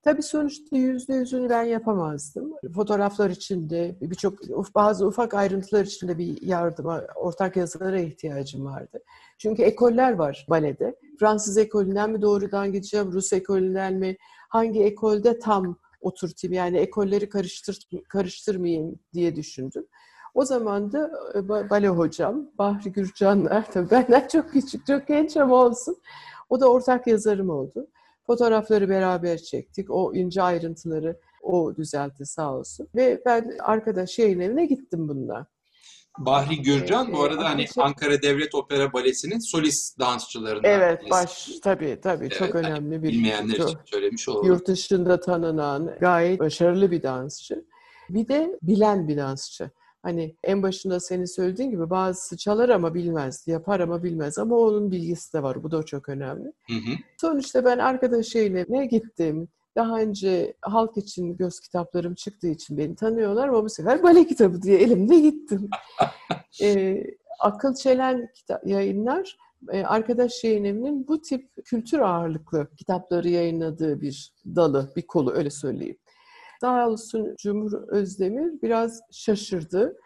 Tabii sonuçta yüzde yüzünü ben yapamazdım. Fotoğraflar içinde birçok bazı ufak ayrıntılar içinde bir yardıma, ortak yazılara ihtiyacım vardı. Çünkü ekoller var balede. Fransız ekolünden mi doğrudan gideceğim, Rus ekolünden mi? Hangi ekolde tam oturtayım yani ekolleri karıştır, karıştırmayayım diye düşündüm. O zaman da e, bale hocam Bahri Gürcan'la, tabii benden çok küçük, çok genç ama olsun. O da ortak yazarım oldu. Fotoğrafları beraber çektik. O ince ayrıntıları o düzeltti sağ olsun. Ve ben arkadaş yayın evine gittim bununla. Bahri Gürcan bu arada hani Ankara Devlet Opera Balesi'nin solist dansçılarından. Evet baş tabii tabii evet, çok önemli bir bilmeyenler için söylemiş olalım. Yurt dışında tanınan gayet başarılı bir dansçı. Bir de bilen bir dansçı. Hani en başında senin söylediğin gibi bazısı çalar ama bilmez, yapar ama bilmez ama onun bilgisi de var. Bu da çok önemli. Hı hı. Sonuçta ben arkadaş ne gittim. Daha önce halk için göz kitaplarım çıktığı için beni tanıyorlar ama bu sefer bale kitabı diye elimde gittim. ee, Akıl Çelen kitap, yayınlar e, arkadaş yayın bu tip kültür ağırlıklı kitapları yayınladığı bir dalı, bir kolu öyle söyleyeyim. Sağ olsun Cumhur Özdemir biraz şaşırdı.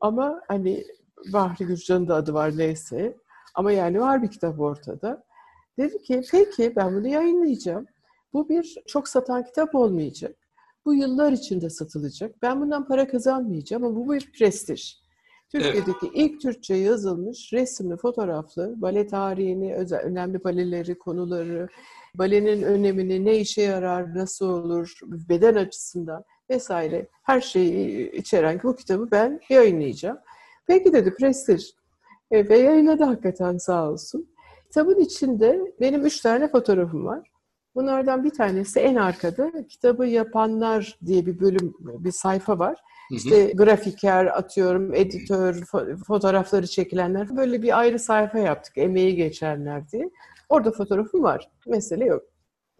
Ama hani Bahri Gürcan'ın da adı var neyse. Ama yani var bir kitap ortada. Dedi ki peki ben bunu yayınlayacağım. Bu bir çok satan kitap olmayacak. Bu yıllar içinde satılacak. Ben bundan para kazanmayacağım ama bu bir prestij. Türkiye'deki evet. ilk Türkçe yazılmış resimli, fotoğraflı, bale tarihini, özel, önemli baleleri, konuları, balenin önemini, ne işe yarar, nasıl olur, beden açısından vesaire her şeyi içeren bu kitabı ben yayınlayacağım. Peki dedi Prestij. E, ve yayınladı hakikaten sağ olsun. Kitabın içinde benim üç tane fotoğrafım var. Bunlardan bir tanesi en arkada kitabı yapanlar diye bir bölüm, bir sayfa var. İşte grafiker atıyorum, editör, fotoğrafları çekilenler böyle bir ayrı sayfa yaptık emeği geçenler diye. Orada fotoğrafım var. Mesele yok.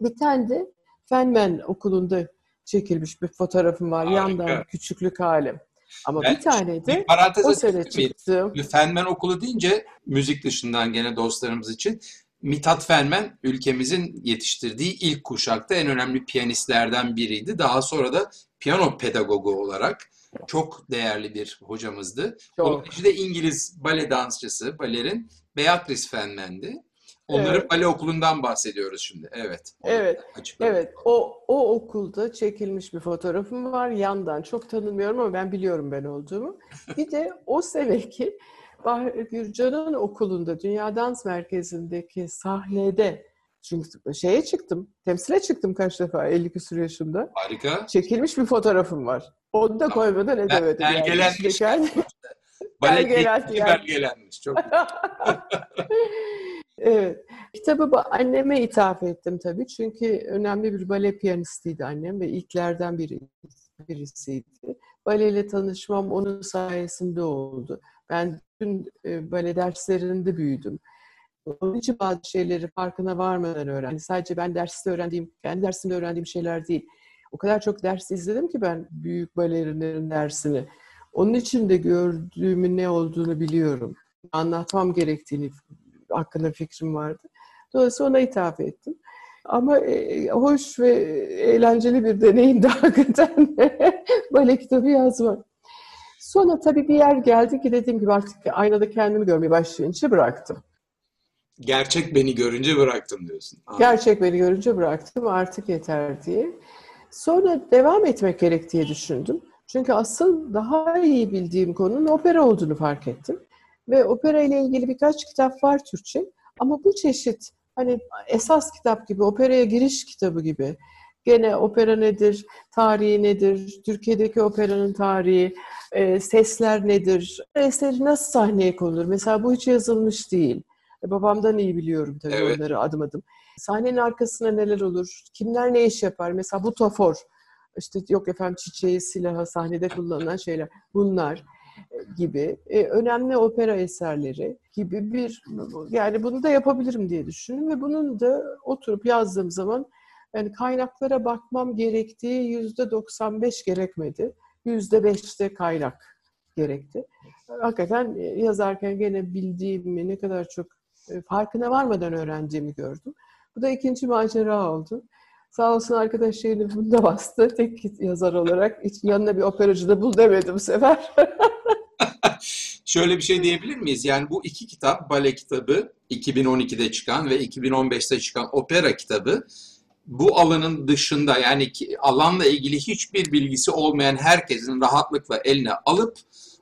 Bir tane de Fenmen okulunda çekilmiş bir fotoğrafım var. Harika. Yandan küçüklük halim. Ama ben, bir tane de bir o sene çıktım. Fenmen okulu deyince müzik dışından gene dostlarımız için Mithat Fenmen ülkemizin yetiştirdiği ilk kuşakta en önemli piyanistlerden biriydi. Daha sonra da piyano pedagogu olarak çok değerli bir hocamızdı. Onun de İngiliz bale dansçısı, balerin Beatrice Fenmen'di. Onların evet. bale okulundan bahsediyoruz şimdi. Evet. Evet. Evet. O o okulda çekilmiş bir fotoğrafım var yandan. Çok tanımıyorum ama ben biliyorum ben olduğumu. Bir de o seneki Bahri Gürcan'ın okulunda Dünya Dans Merkezi'ndeki sahnede çünkü şeye çıktım, temsile çıktım kaç defa 50 küsur yaşımda. Harika. Çekilmiş bir fotoğrafım var. Onu da koymadan edemedim. Belgelenmiş. Yani. Belgelenmiş. belgelenmiş. Çok Evet. Kitabı anneme ithaf ettim tabii. Çünkü önemli bir bale piyanistiydi annem ve ilklerden biri, birisiydi. Baleyle tanışmam onun sayesinde oldu. Ben bütün e, bale derslerinde büyüdüm. Onun için bazı şeyleri farkına varmadan öğrendim. Sadece ben derste öğrendiğim, kendi dersimde öğrendiğim şeyler değil. O kadar çok ders izledim ki ben büyük balerinlerin dersini. Onun için de gördüğümün ne olduğunu biliyorum. Anlatmam gerektiğini hakkında fikrim vardı. Dolayısıyla ona ithaf ettim. Ama e, hoş ve eğlenceli bir deneyim de hakikaten bale kitabı yazmak. Sonra tabii bir yer geldi ki dediğim gibi artık aynada kendimi görmeye başlayınca bıraktım. Gerçek beni görünce bıraktım diyorsun. Anladım. Gerçek beni görünce bıraktım artık yeter diye. Sonra devam etmek gerek diye düşündüm. Çünkü asıl daha iyi bildiğim konunun opera olduğunu fark ettim. Ve opera ile ilgili birkaç kitap var Türkçe. Ama bu çeşit hani esas kitap gibi, operaya giriş kitabı gibi. Gene opera nedir, tarihi nedir, Türkiye'deki operanın tarihi, e, sesler nedir, eseri nasıl sahneye konulur? Mesela bu hiç yazılmış değil. E, babamdan iyi biliyorum tabii evet. onları adım adım. Sahnenin arkasında neler olur, kimler ne iş yapar? Mesela bu tofor, işte yok efendim çiçeği, silahı, sahnede kullanılan şeyler. Bunlar gibi e, önemli opera eserleri gibi bir yani bunu da yapabilirim diye düşündüm ve bunun da oturup yazdığım zaman yani kaynaklara bakmam gerektiği yüzde 95 gerekmedi. Yüzde beşte kaynak gerekti. Hakikaten e, yazarken gene bildiğimi ne kadar çok e, farkına varmadan öğrendiğimi gördüm. Bu da ikinci macera oldu. Sağ olsun arkadaş şeyini bunda bastı. Tek yazar olarak. Hiç yanına bir operacı da bul demedim bu sefer. Şöyle bir şey diyebilir miyiz? Yani bu iki kitap, bale kitabı 2012'de çıkan ve 2015'te çıkan opera kitabı bu alanın dışında yani alanla ilgili hiçbir bilgisi olmayan herkesin rahatlıkla eline alıp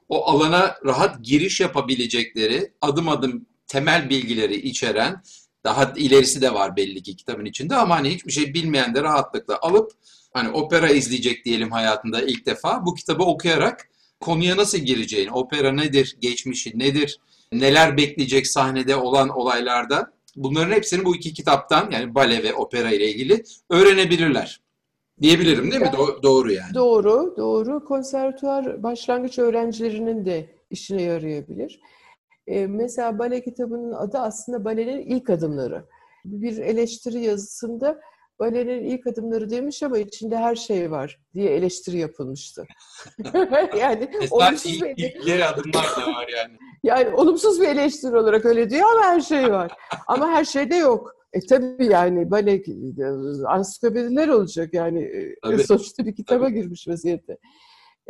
o alana rahat giriş yapabilecekleri adım adım temel bilgileri içeren daha ilerisi de var belli ki kitabın içinde ama hani hiçbir şey bilmeyen de rahatlıkla alıp hani opera izleyecek diyelim hayatında ilk defa bu kitabı okuyarak konuya nasıl gireceğini, opera nedir, geçmişi nedir, neler bekleyecek sahnede olan olaylarda bunların hepsini bu iki kitaptan yani bale ve opera ile ilgili öğrenebilirler. Diyebilirim değil mi? Do- doğru yani. Doğru, doğru. Konservatuar başlangıç öğrencilerinin de işine yarayabilir. Ee, mesela bale kitabının adı aslında balenin ilk adımları. Bir eleştiri yazısında balenin ilk adımları demiş ama içinde her şey var diye eleştiri yapılmıştı. yani olumsuz bir ilkleri adımlar da var yani. Yani olumsuz bir eleştiri olarak öyle diyor ama her şey var. ama her şey de yok. E tabii yani bale ansiklopediler olacak yani e, tabii. sonuçta bir kitaba tabii. girmiş vaziyette.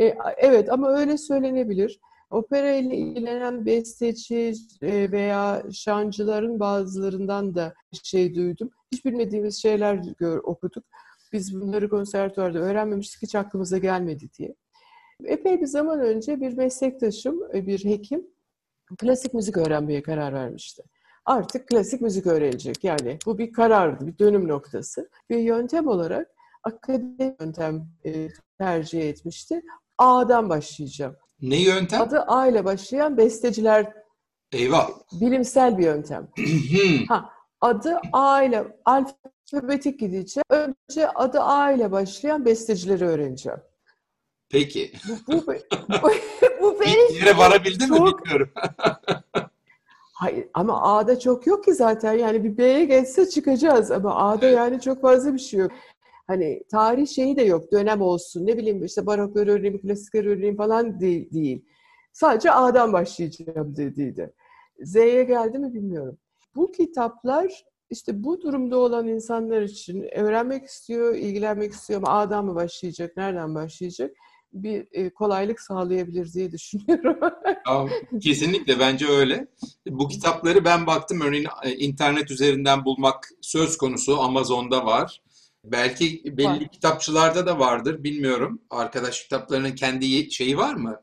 E, evet ama öyle söylenebilir. Opera ile ilgilenen besteci e, veya şancıların bazılarından da şey duydum. Hiç bilmediğimiz şeyler gör, okuduk. Biz bunları konservatuvarda öğrenmemiştik, hiç aklımıza gelmedi diye. Epey bir zaman önce bir meslektaşım, e, bir hekim klasik müzik öğrenmeye karar vermişti. Artık klasik müzik öğrenecek. Yani bu bir karardı, bir dönüm noktası. Bir yöntem olarak akademik yöntem e, tercih etmişti. A'dan başlayacağım. Ne yöntem? Adı A ile başlayan besteciler. Eyvah. Bilimsel bir yöntem. ha, adı A ile alfabetik gideceğim. Önce adı A ile başlayan bestecileri öğreneceğim. Peki. Bu, bu, bu, bu benim Bir yere varabildin çok... mi bilmiyorum. Hayır ama A'da çok yok ki zaten yani bir B'ye geçse çıkacağız ama A'da yani çok fazla bir şey yok. Hani tarih şeyi de yok dönem olsun ne bileyim işte barokları öğreneyim, klasikleri öğreneyim falan değil, değil. Sadece A'dan başlayacağım dediydi. Z'ye geldi mi bilmiyorum. Bu kitaplar işte bu durumda olan insanlar için öğrenmek istiyor, ilgilenmek istiyor ama A'dan mı başlayacak, nereden başlayacak? bir e, kolaylık sağlayabilir diye düşünüyorum. Kesinlikle bence öyle. Bu kitapları ben baktım örneğin e, internet üzerinden bulmak söz konusu Amazon'da var. Belki belli var. kitapçılarda da vardır bilmiyorum. Arkadaş kitaplarının kendi şeyi var mı?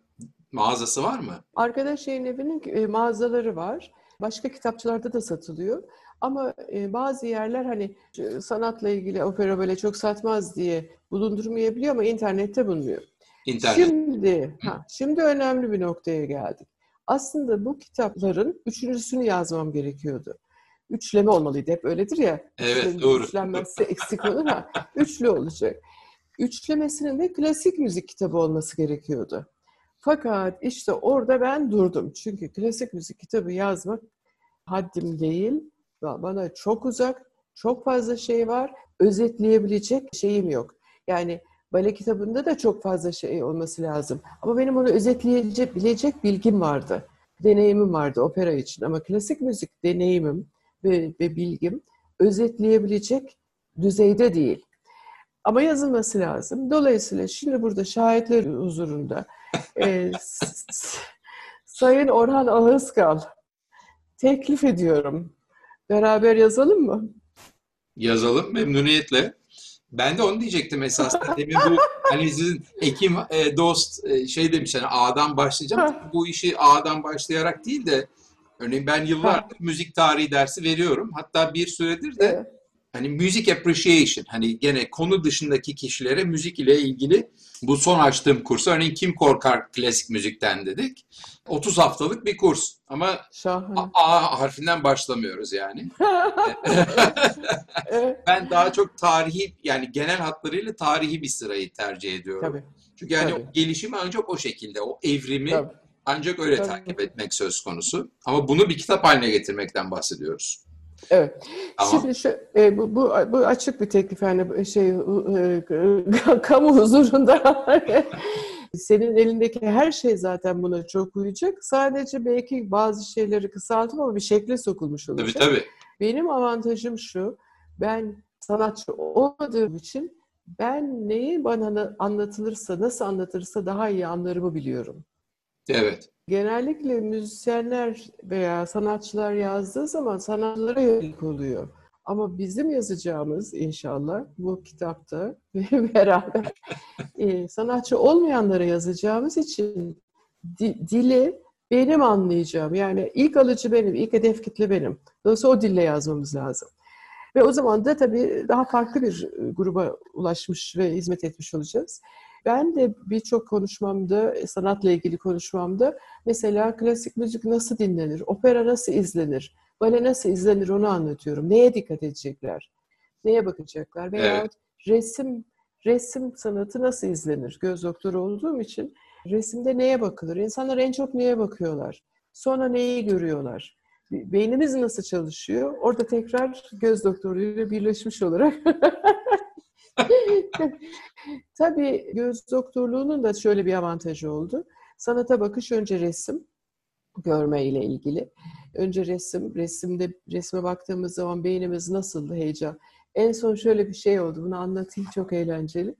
Mağazası var mı? Arkadaş Yayın Evi'nin e, mağazaları var. Başka kitapçılarda da satılıyor. Ama e, bazı yerler hani sanatla ilgili opera böyle çok satmaz diye bulundurmayabiliyor ama internette bulunuyor. İnternet. Şimdi, ha, şimdi önemli bir noktaya geldik. Aslında bu kitapların üçüncüsünü yazmam gerekiyordu. Üçleme olmalıydı. Hep öyledir ya. Evet, üçleme, doğru. Üçlenmezse eksik olur ha. Üçlü olacak. Üçlemesinin de klasik müzik kitabı olması gerekiyordu. Fakat işte orada ben durdum. Çünkü klasik müzik kitabı yazmak haddim değil. Bana çok uzak, çok fazla şey var. Özetleyebilecek şeyim yok. Yani bale kitabında da çok fazla şey olması lazım. Ama benim onu özetleyebilecek bilgim vardı. Deneyimim vardı opera için. Ama klasik müzik deneyimim ve, ve bilgim özetleyebilecek düzeyde değil. Ama yazılması lazım. Dolayısıyla şimdi burada şahitler huzurunda e, Sayın Orhan Ağızkal teklif ediyorum. Beraber yazalım mı? Yazalım memnuniyetle. Ben de onu diyecektim esasında. Demin bu hani sizin Ekim e, dost e, şey demiş hani A'dan başlayacağım. bu işi A'dan başlayarak değil de örneğin ben yıllardır müzik tarihi dersi veriyorum. Hatta bir süredir de evet hani music appreciation hani gene konu dışındaki kişilere müzik ile ilgili bu son açtığım kursu örneğin kim korkar klasik müzikten dedik. 30 haftalık bir kurs ama Şahane. A harfinden başlamıyoruz yani. ben daha çok tarihi yani genel hatlarıyla tarihi bir sırayı tercih ediyorum. Tabii. Çünkü yani Tabii. gelişimi ancak o şekilde o evrimi Tabii. Ancak öyle Tabii. takip etmek söz konusu. Ama bunu bir kitap haline getirmekten bahsediyoruz. Evet. Tamam. Şimdi şu, e, bu, bu, bu açık bir teklif yani şey e, kamu huzurunda senin elindeki her şey zaten buna çok uyacak. Sadece belki bazı şeyleri kısaltıp ama bir şekle sokulmuş olacak. Tabii tabii. Benim avantajım şu. Ben sanatçı olmadığım için ben neyi bana anlatılırsa, nasıl anlatılırsa daha iyi anlarımı biliyorum. Evet. Genellikle müzisyenler veya sanatçılar yazdığı zaman sanatçılara yönelik oluyor. Ama bizim yazacağımız inşallah bu kitapta beraber e, sanatçı olmayanlara yazacağımız için di, dili benim anlayacağım. Yani ilk alıcı benim, ilk hedef kitle benim. Dolayısıyla o dille yazmamız lazım. Ve o zaman da tabii daha farklı bir e, gruba ulaşmış ve hizmet etmiş olacağız. Ben de birçok konuşmamda, sanatla ilgili konuşmamda mesela klasik müzik nasıl dinlenir, opera nasıl izlenir, bale nasıl izlenir onu anlatıyorum. Neye dikkat edecekler, neye bakacaklar veya evet. resim resim sanatı nasıl izlenir? Göz doktoru olduğum için resimde neye bakılır? İnsanlar en çok neye bakıyorlar? Sonra neyi görüyorlar? Beynimiz nasıl çalışıyor? Orada tekrar göz doktoruyla birleşmiş olarak Tabii göz doktorluğunun da şöyle bir avantajı oldu. Sanata bakış önce resim, görme ile ilgili. Önce resim, resimde resme baktığımız zaman beynimiz nasıldı heyecan. En son şöyle bir şey oldu, bunu anlatayım çok eğlenceli.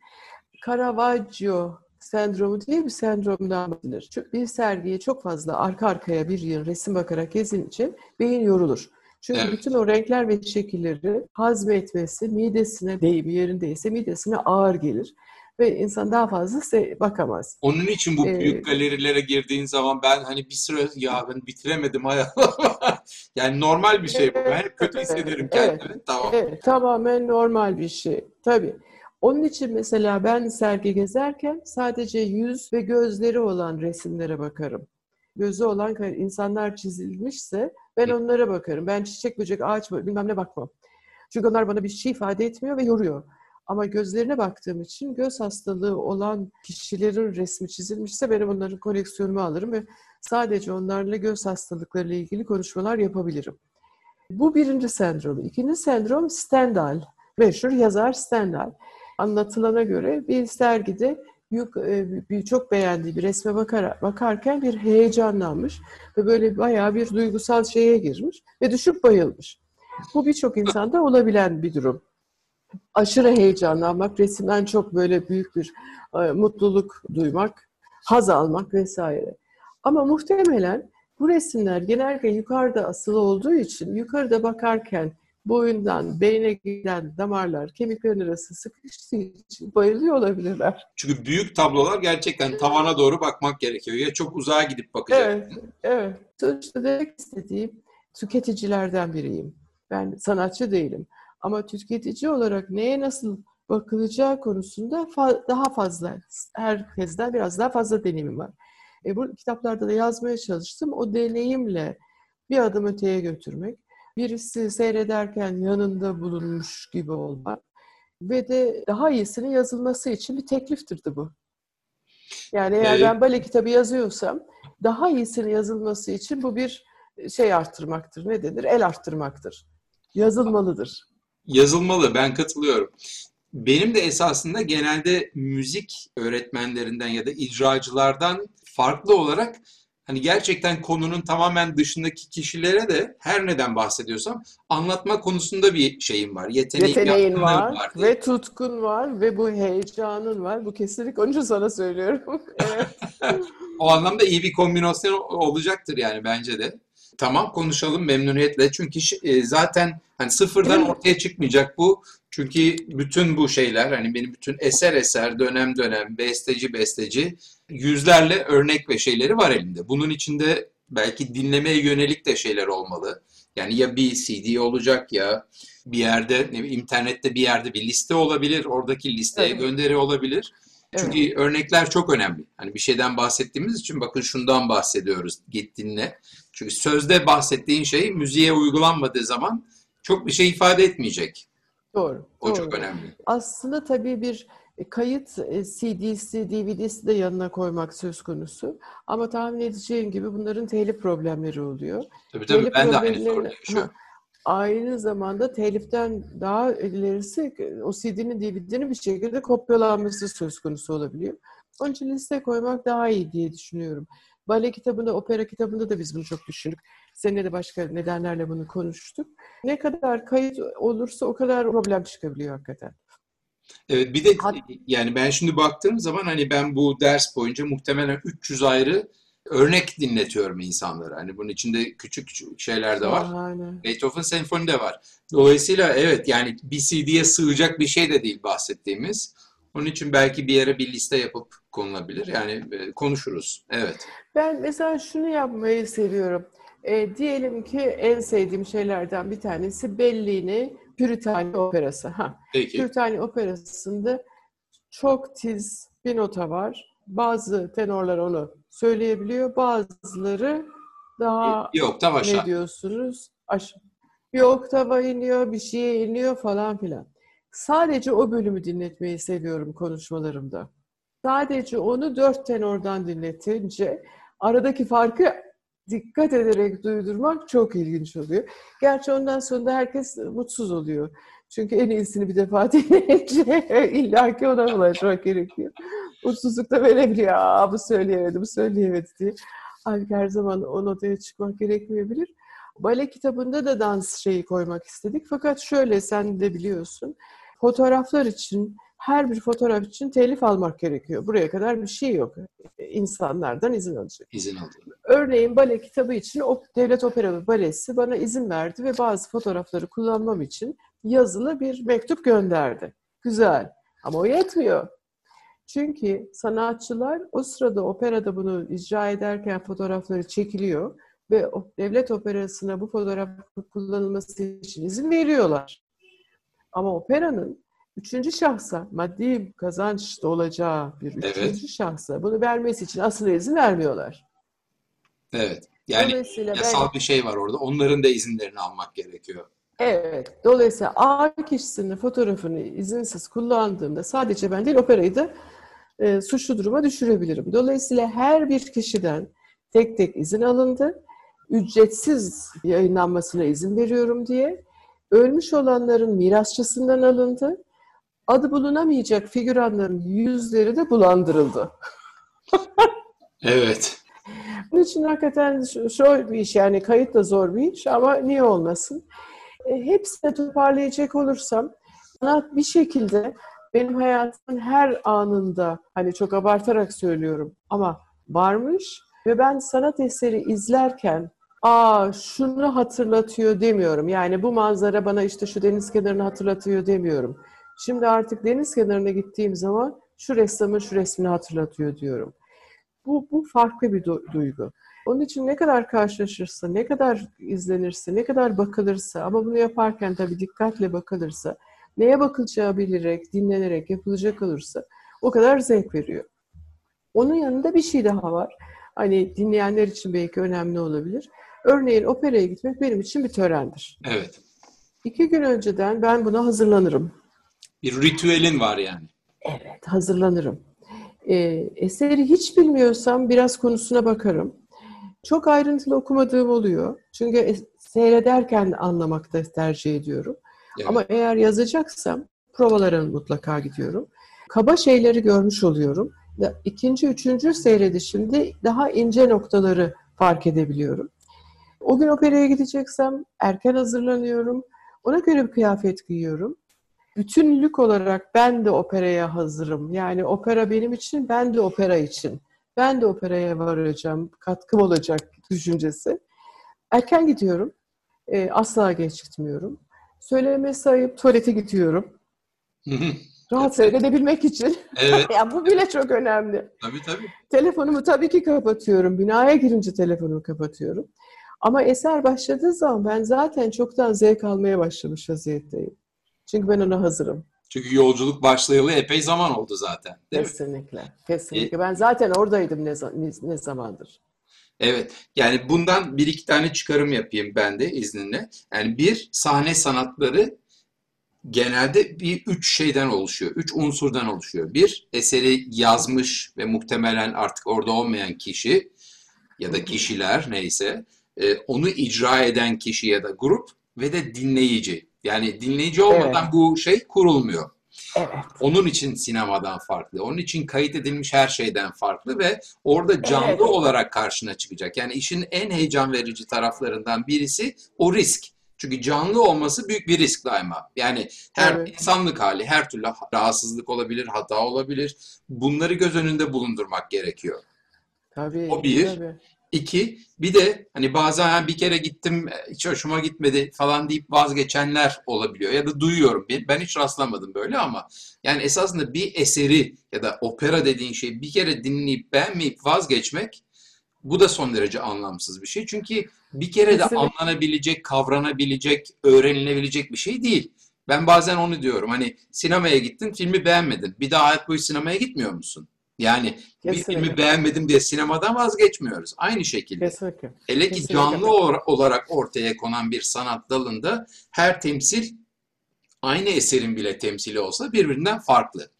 Caravaggio sendromu diye bir sendromdan bahsedilir. Bir sergiye çok fazla arka arkaya bir yıl resim bakarak gezince beyin yorulur. Çünkü evet. bütün o renkler ve şekilleri hazmetmesi midesine deyim yerindeyse midesine ağır gelir ve insan daha fazla bakamaz. Onun için bu büyük ee, galerilere girdiğin zaman ben hani bir süre ya ben bitiremedim hayatım. yani normal bir şey bu. Ben hep kötü hissederim kendimi. Evet, tamam. Evet, tamamen normal bir şey. Tabii. Onun için mesela ben sergi gezerken sadece yüz ve gözleri olan resimlere bakarım. Gözü olan insanlar çizilmişse ben onlara bakarım. Ben çiçek, böcek, ağaç bilmem ne bakmam. Çünkü onlar bana bir şey ifade etmiyor ve yoruyor. Ama gözlerine baktığım için göz hastalığı olan kişilerin resmi çizilmişse benim onların koleksiyonumu alırım ve sadece onlarla göz hastalıklarıyla ilgili konuşmalar yapabilirim. Bu birinci sendrom. İkinci sendrom Stendhal. Meşhur yazar Stendhal. Anlatılana göre bir sergide büyük, e, çok beğendiği bir resme bakar, bakarken bir heyecanlanmış ve böyle bayağı bir duygusal şeye girmiş ve düşüp bayılmış. Bu birçok insanda olabilen bir durum. Aşırı heyecanlanmak, resimden çok böyle büyük bir e, mutluluk duymak, haz almak vesaire. Ama muhtemelen bu resimler genellikle yukarıda asılı olduğu için yukarıda bakarken boyundan beyne giden damarlar kemiklerin arası sıkıştığı için bayılıyor olabilirler. Çünkü büyük tablolar gerçekten tavana doğru bakmak gerekiyor. Ya çok uzağa gidip bakacak. Evet, evet. Sonuçta demek istediğim tüketicilerden biriyim. Ben sanatçı değilim. Ama tüketici olarak neye nasıl bakılacağı konusunda fa- daha fazla, herkesten biraz daha fazla deneyimim var. E, bu kitaplarda da yazmaya çalıştım. O deneyimle bir adım öteye götürmek birisi seyrederken yanında bulunmuş gibi olmak ve de daha iyisinin yazılması için bir tekliftirdi bu. Yani eğer ben bale kitabı yazıyorsam daha iyisinin yazılması için bu bir şey arttırmaktır. Ne denir? El arttırmaktır. Yazılmalıdır. Yazılmalı. Ben katılıyorum. Benim de esasında genelde müzik öğretmenlerinden ya da icracılardan farklı olarak hani gerçekten konunun tamamen dışındaki kişilere de her neden bahsediyorsam anlatma konusunda bir şeyim var. Yeteneğim, Yeteneğin var, var ve tutkun var ve bu heyecanın var. Bu kesinlikle onun için sana söylüyorum. o anlamda iyi bir kombinasyon olacaktır yani bence de. Tamam konuşalım memnuniyetle. Çünkü e, zaten hani sıfırdan ortaya çıkmayacak bu. Çünkü bütün bu şeyler hani benim bütün eser eser, dönem dönem, besteci besteci yüzlerle örnek ve şeyleri var elimde. Bunun içinde belki dinlemeye yönelik de şeyler olmalı. Yani ya bir CD olacak ya bir yerde ne bileyim, internette bir yerde bir liste olabilir. Oradaki listeye evet. gönderi olabilir. Çünkü evet. örnekler çok önemli. Hani bir şeyden bahsettiğimiz için bakın şundan bahsediyoruz. Git dinle. Çünkü sözde bahsettiğin şey müziğe uygulanmadığı zaman çok bir şey ifade etmeyecek. Doğru. O doğru. çok önemli. Aslında tabii bir e, kayıt e, CD'si, DVD'si de yanına koymak söz konusu. Ama tahmin edeceğin gibi bunların telif problemleri oluyor. Tabii tabii telif ben de aynı sorunu yaşıyorum. Aynı zamanda teliften daha ilerisi o CD'nin, DVD'nin bir şekilde kopyalanması söz konusu olabiliyor. Onun için liste koymak daha iyi diye düşünüyorum. Bale kitabında, opera kitabında da biz bunu çok düşündük. Seninle de başka nedenlerle bunu konuştuk. Ne kadar kayıt olursa o kadar problem çıkabiliyor hakikaten. Evet bir de yani ben şimdi baktığım zaman hani ben bu ders boyunca muhtemelen 300 ayrı örnek dinletiyorum insanlara. Hani bunun içinde küçük küçük şeyler de var. Aynen. Beethoven senfoni de var. Dolayısıyla evet yani bir CD'ye sığacak bir şey de değil bahsettiğimiz. Onun için belki bir yere bir liste yapıp konulabilir. Yani e, konuşuruz. Evet. Ben mesela şunu yapmayı seviyorum. E, diyelim ki en sevdiğim şeylerden bir tanesi Bellini Püritani Operası. Ha. Peki. Püritani Operası'nda çok tiz bir nota var. Bazı tenorlar onu söyleyebiliyor. Bazıları daha bir, bir oktav aşağı. ne diyorsunuz? Aşağı. Bir oktava iniyor, bir şeye iniyor falan filan. Sadece o bölümü dinletmeyi seviyorum konuşmalarımda. Sadece onu dört tenordan dinletince aradaki farkı dikkat ederek duydurmak çok ilginç oluyor. Gerçi ondan sonra da herkes mutsuz oluyor. Çünkü en iyisini bir defa dinleyince illaki ona ulaşmak gerekiyor. Mutsuzluk da verebiliyor. Aa bu söyleyemedi, bu söyleyemedi diye. Halbuki her zaman o notaya çıkmak gerekmeyebilir. Bale kitabında da dans şeyi koymak istedik. Fakat şöyle sen de biliyorsun. Fotoğraflar için her bir fotoğraf için telif almak gerekiyor. Buraya kadar bir şey yok. İnsanlardan izin alacak. İzin alıyor. Örneğin bale kitabı için o Devlet Opera ve Balesi bana izin verdi ve bazı fotoğrafları kullanmam için yazılı bir mektup gönderdi. Güzel. Ama o yetmiyor. Çünkü sanatçılar o sırada operada bunu icra ederken fotoğrafları çekiliyor ve devlet operasına bu fotoğraf kullanılması için izin veriyorlar. Ama operanın üçüncü şahsa maddi kazanç da olacağı bir üçüncü evet. şahsa bunu vermesi için aslında izin vermiyorlar. Evet. Yani yasal ben, bir şey var orada. Onların da izinlerini almak gerekiyor. Evet. Dolayısıyla A kişisinin fotoğrafını izinsiz kullandığımda sadece ben değil operayı da e, suçlu duruma düşürebilirim. Dolayısıyla her bir kişiden tek tek izin alındı. Ücretsiz yayınlanmasına izin veriyorum diye. Ölmüş olanların mirasçısından alındı. Adı bulunamayacak figüranların yüzleri de bulandırıldı. evet. Bunun için hakikaten zor bir iş yani kayıt da zor bir iş ama niye olmasın? E, hepsini toparlayacak olursam sanat bir şekilde benim hayatımın her anında hani çok abartarak söylüyorum ama varmış ve ben sanat eseri izlerken aa şunu hatırlatıyor demiyorum. Yani bu manzara bana işte şu deniz kenarını hatırlatıyor demiyorum. Şimdi artık deniz kenarına gittiğim zaman şu ressamın şu resmini hatırlatıyor diyorum. Bu, bu farklı bir duygu. Onun için ne kadar karşılaşırsa, ne kadar izlenirse, ne kadar bakılırsa ama bunu yaparken tabii dikkatle bakılırsa, neye bakılacağı bilerek, dinlenerek yapılacak olursa o kadar zevk veriyor. Onun yanında bir şey daha var. Hani dinleyenler için belki önemli olabilir. Örneğin operaya gitmek benim için bir törendir. Evet. İki gün önceden ben buna hazırlanırım. Bir ritüelin var yani. Evet, hazırlanırım. E, eseri hiç bilmiyorsam biraz konusuna bakarım. Çok ayrıntılı okumadığım oluyor. Çünkü seyrederken anlamakta tercih ediyorum. Evet. Ama eğer yazacaksam provalara mutlaka gidiyorum. Kaba şeyleri görmüş oluyorum. İkinci, üçüncü seyredişimde daha ince noktaları fark edebiliyorum. O gün operaya gideceksem erken hazırlanıyorum. Ona göre bir kıyafet giyiyorum bütünlük olarak ben de operaya hazırım. Yani opera benim için, ben de opera için. Ben de operaya varacağım, katkım olacak düşüncesi. Erken gidiyorum. E, asla geç gitmiyorum. Söyleme sayıp tuvalete gidiyorum. Rahat seyredebilmek için. Evet. ya bu bile çok önemli. Tabii tabii. Telefonumu tabii ki kapatıyorum. Binaya girince telefonumu kapatıyorum. Ama eser başladığı zaman ben zaten çoktan zevk almaya başlamış vaziyetteyim. Çünkü ben ona hazırım. Çünkü yolculuk başlayalı epey zaman oldu zaten. Değil kesinlikle. Mi? Kesinlikle. E, ben zaten oradaydım ne, ne, ne zamandır. Evet. Yani bundan bir iki tane çıkarım yapayım ben de izninle. Yani bir, sahne sanatları genelde bir üç şeyden oluşuyor. Üç unsurdan oluşuyor. Bir, eseri yazmış ve muhtemelen artık orada olmayan kişi ya da kişiler neyse e, onu icra eden kişi ya da grup ve de dinleyici. Yani dinleyici olmadan evet. bu şey kurulmuyor. Evet. Onun için sinemadan farklı. Onun için kayıt edilmiş her şeyden farklı ve orada canlı evet. olarak karşına çıkacak. Yani işin en heyecan verici taraflarından birisi o risk. Çünkü canlı olması büyük bir risk daima. Yani her evet. insanlık hali, her türlü rahatsızlık olabilir, hata olabilir. Bunları göz önünde bulundurmak gerekiyor. Tabii. O bir. Tabii. İki, bir de hani bazen bir kere gittim hiç hoşuma gitmedi falan deyip vazgeçenler olabiliyor. Ya da duyuyorum. Ben hiç rastlamadım böyle ama yani esasında bir eseri ya da opera dediğin şeyi bir kere dinleyip beğenmeyip vazgeçmek bu da son derece anlamsız bir şey. Çünkü bir kere de anlanabilecek, kavranabilecek, öğrenilebilecek bir şey değil. Ben bazen onu diyorum. Hani sinemaya gittin, filmi beğenmedin. Bir daha hayat boyu sinemaya gitmiyor musun? Yani Kesinlikle. bir filmi beğenmedim diye sinemadan vazgeçmiyoruz. Aynı şekilde. Kesinlikle. Hele ki Kesinlikle. canlı olarak ortaya konan bir sanat dalında her temsil aynı eserin bile temsili olsa birbirinden farklı.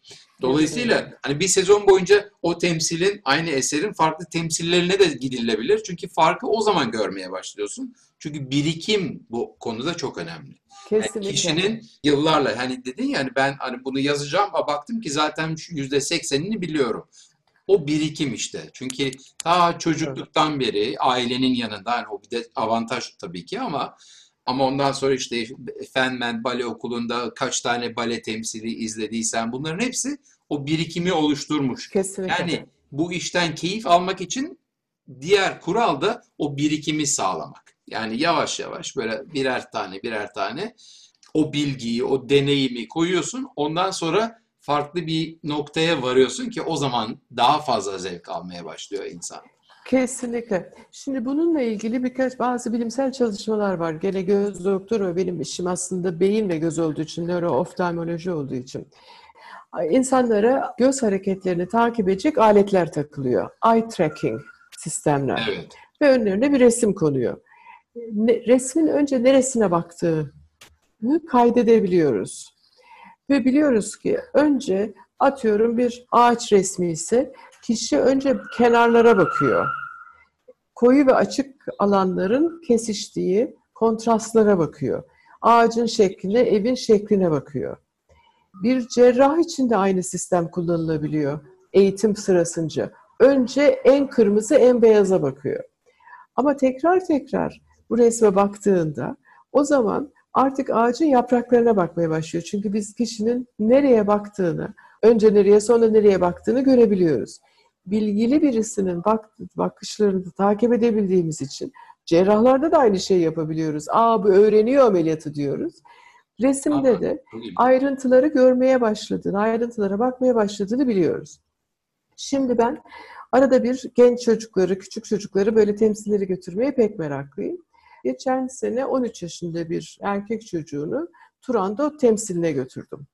Dolayısıyla hani bir sezon boyunca o temsilin, aynı eserin farklı temsillerine de gidilebilir. Çünkü farkı o zaman görmeye başlıyorsun. Çünkü birikim bu konuda çok önemli. Kesinlikle. Yani kişinin yıllarla hani dedin yani ben hani bunu yazacağım ama baktım ki zaten yüzde seksenini biliyorum. O birikim işte. Çünkü ta çocukluktan beri ailenin yanında hani o bir de avantaj tabii ki ama ama ondan sonra işte Fenmen Bale Okulu'nda kaç tane bale temsili izlediysen bunların hepsi o birikimi oluşturmuş. Kesinlikle. Yani bu işten keyif almak için diğer kural da o birikimi sağlamak. Yani yavaş yavaş böyle birer tane birer tane o bilgiyi, o deneyimi koyuyorsun. Ondan sonra farklı bir noktaya varıyorsun ki o zaman daha fazla zevk almaya başlıyor insan. Kesinlikle. Şimdi bununla ilgili birkaç bazı bilimsel çalışmalar var. Gene göz doktoru benim işim aslında beyin ve göz olduğu için, nörooftalmoloji olduğu için. İnsanlara göz hareketlerini takip edecek aletler takılıyor. Eye tracking sistemler. Evet. Ve önlerine bir resim konuyor resmin önce neresine baktığını kaydedebiliyoruz. Ve biliyoruz ki önce atıyorum bir ağaç resmi ise kişi önce kenarlara bakıyor. Koyu ve açık alanların kesiştiği kontrastlara bakıyor. Ağacın şekline, evin şekline bakıyor. Bir cerrah için de aynı sistem kullanılabiliyor eğitim sırasınca. Önce en kırmızı, en beyaza bakıyor. Ama tekrar tekrar bu resme baktığında o zaman artık ağacın yapraklarına bakmaya başlıyor. Çünkü biz kişinin nereye baktığını, önce nereye sonra nereye baktığını görebiliyoruz. Bilgili birisinin bak, bakışlarını takip edebildiğimiz için cerrahlarda da aynı şeyi yapabiliyoruz. Aa bu öğreniyor ameliyatı diyoruz. Resimde de ayrıntıları görmeye başladığını, ayrıntılara bakmaya başladığını biliyoruz. Şimdi ben arada bir genç çocukları, küçük çocukları böyle temsilleri götürmeye pek meraklıyım. Geçen sene 13 yaşında bir erkek çocuğunu Turandot temsiline götürdüm.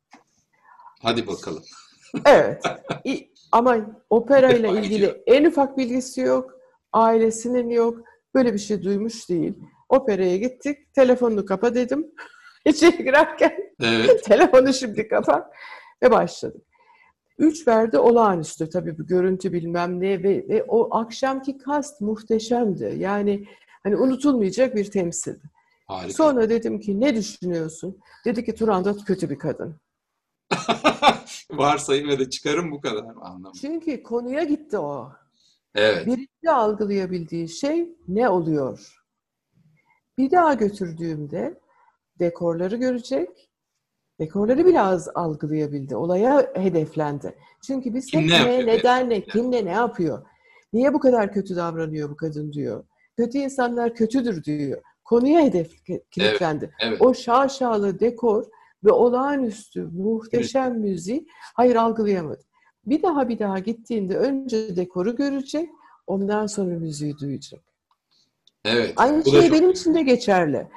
Hadi bakalım. evet. Ama opera ile ilgili en ufak bilgisi yok. Ailesinin yok. Böyle bir şey duymuş değil. Operaya gittik. Telefonunu kapa dedim. İçeri girerken evet. telefonu şimdi kapa ve başladık. Üç verdi olağanüstü tabii bu görüntü bilmem ne ve, ve o akşamki kast muhteşemdi. Yani Hani unutulmayacak bir temsil. Harika. Sonra dedim ki ne düşünüyorsun? Dedi ki Turandot kötü bir kadın. Varsayım ve de çıkarım bu kadar anlamı. Çünkü konuya gitti o. Evet. Birinci algılayabildiği şey ne oluyor? Bir daha götürdüğümde dekorları görecek. Dekorları bile az algılayabildi. Olaya hedeflendi. Çünkü biz kim hep ne, neden ne, kim ne, ne yapıyor? Niye bu kadar kötü davranıyor bu kadın diyor kötü insanlar kötüdür diyor. Konuya hedef kilitlendi. Evet, evet. O şaşalı dekor ve olağanüstü muhteşem evet. müziği hayır algılayamadı. Bir daha bir daha gittiğinde önce dekoru görecek, ondan sonra müziği duyacak. Evet. Aynı şey benim için de geçerli.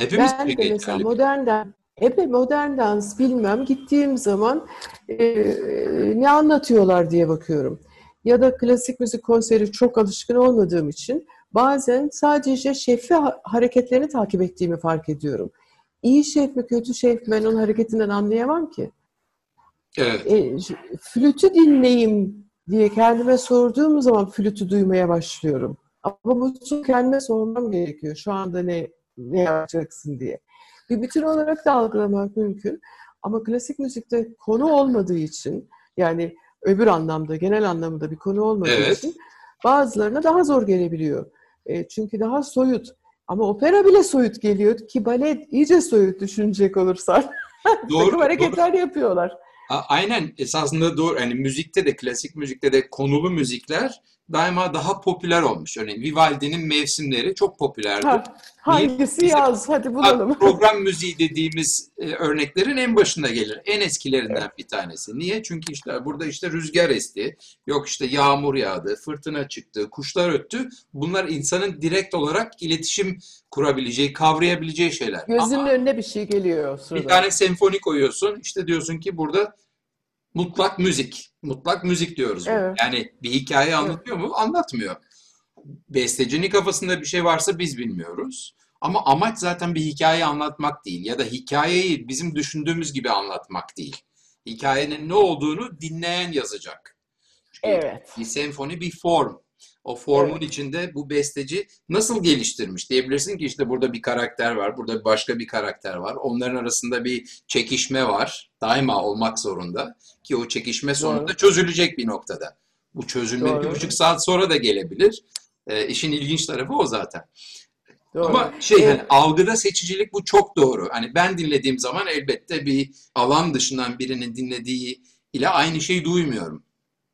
Hepimiz ben de mesela modern Epey modern dans bilmem gittiğim zaman e, ne anlatıyorlar diye bakıyorum. Ya da klasik müzik konseri çok alışkın olmadığım için bazen sadece şefi hareketlerini takip ettiğimi fark ediyorum. İyi şef mi kötü şef mi ben onun hareketinden anlayamam ki. Evet. E, flütü dinleyeyim diye kendime sorduğum zaman flütü duymaya başlıyorum. Ama bunu kendime sormam gerekiyor. Şu anda ne ne yapacaksın diye. Bir bütün olarak da algılamak mümkün. Ama klasik müzikte konu olmadığı için yani öbür anlamda, genel anlamda bir konu olmadığı evet. için bazılarına daha zor gelebiliyor. E, çünkü daha soyut. Ama opera bile soyut geliyor ki balet iyice soyut düşünecek olursan. Doğru. hareketler doğru. yapıyorlar. Aynen esasında doğru. Yani müzikte de klasik müzikte de konulu müzikler daima daha popüler olmuş. Örneğin Vivaldi'nin mevsimleri çok popülerdi. Ha, hangisi Niye? yaz? Hadi bulalım. Program müziği dediğimiz e, örneklerin en başında gelir. En eskilerinden evet. bir tanesi. Niye? Çünkü işte burada işte rüzgar esti, yok işte yağmur yağdı, fırtına çıktı, kuşlar öttü. Bunlar insanın direkt olarak iletişim kurabileceği, kavrayabileceği şeyler. Gözünün Ama önüne bir şey geliyor. Sırada. Bir tane senfoni koyuyorsun. İşte diyorsun ki burada mutlak müzik. Mutlak müzik diyoruz. Evet. Yani bir hikaye anlatıyor evet. mu? Anlatmıyor. Bestecinin kafasında bir şey varsa biz bilmiyoruz. Ama amaç zaten bir hikaye anlatmak değil ya da hikayeyi bizim düşündüğümüz gibi anlatmak değil. Hikayenin ne olduğunu dinleyen yazacak. Çünkü evet. Bir senfoni bir form. O formun evet. içinde bu besteci nasıl geliştirmiş diyebilirsin ki işte burada bir karakter var, burada başka bir karakter var. Onların arasında bir çekişme var. Daima olmak zorunda ki o çekişme sonunda Doğru. çözülecek bir noktada. Bu çözülme Doğru. bir buçuk saat sonra da gelebilir. E, işin ilginç tarafı o zaten. Doğru. Ama şey hani algıda seçicilik bu çok doğru. Hani ben dinlediğim zaman elbette bir alan dışından birinin dinlediği ile aynı şeyi duymuyorum.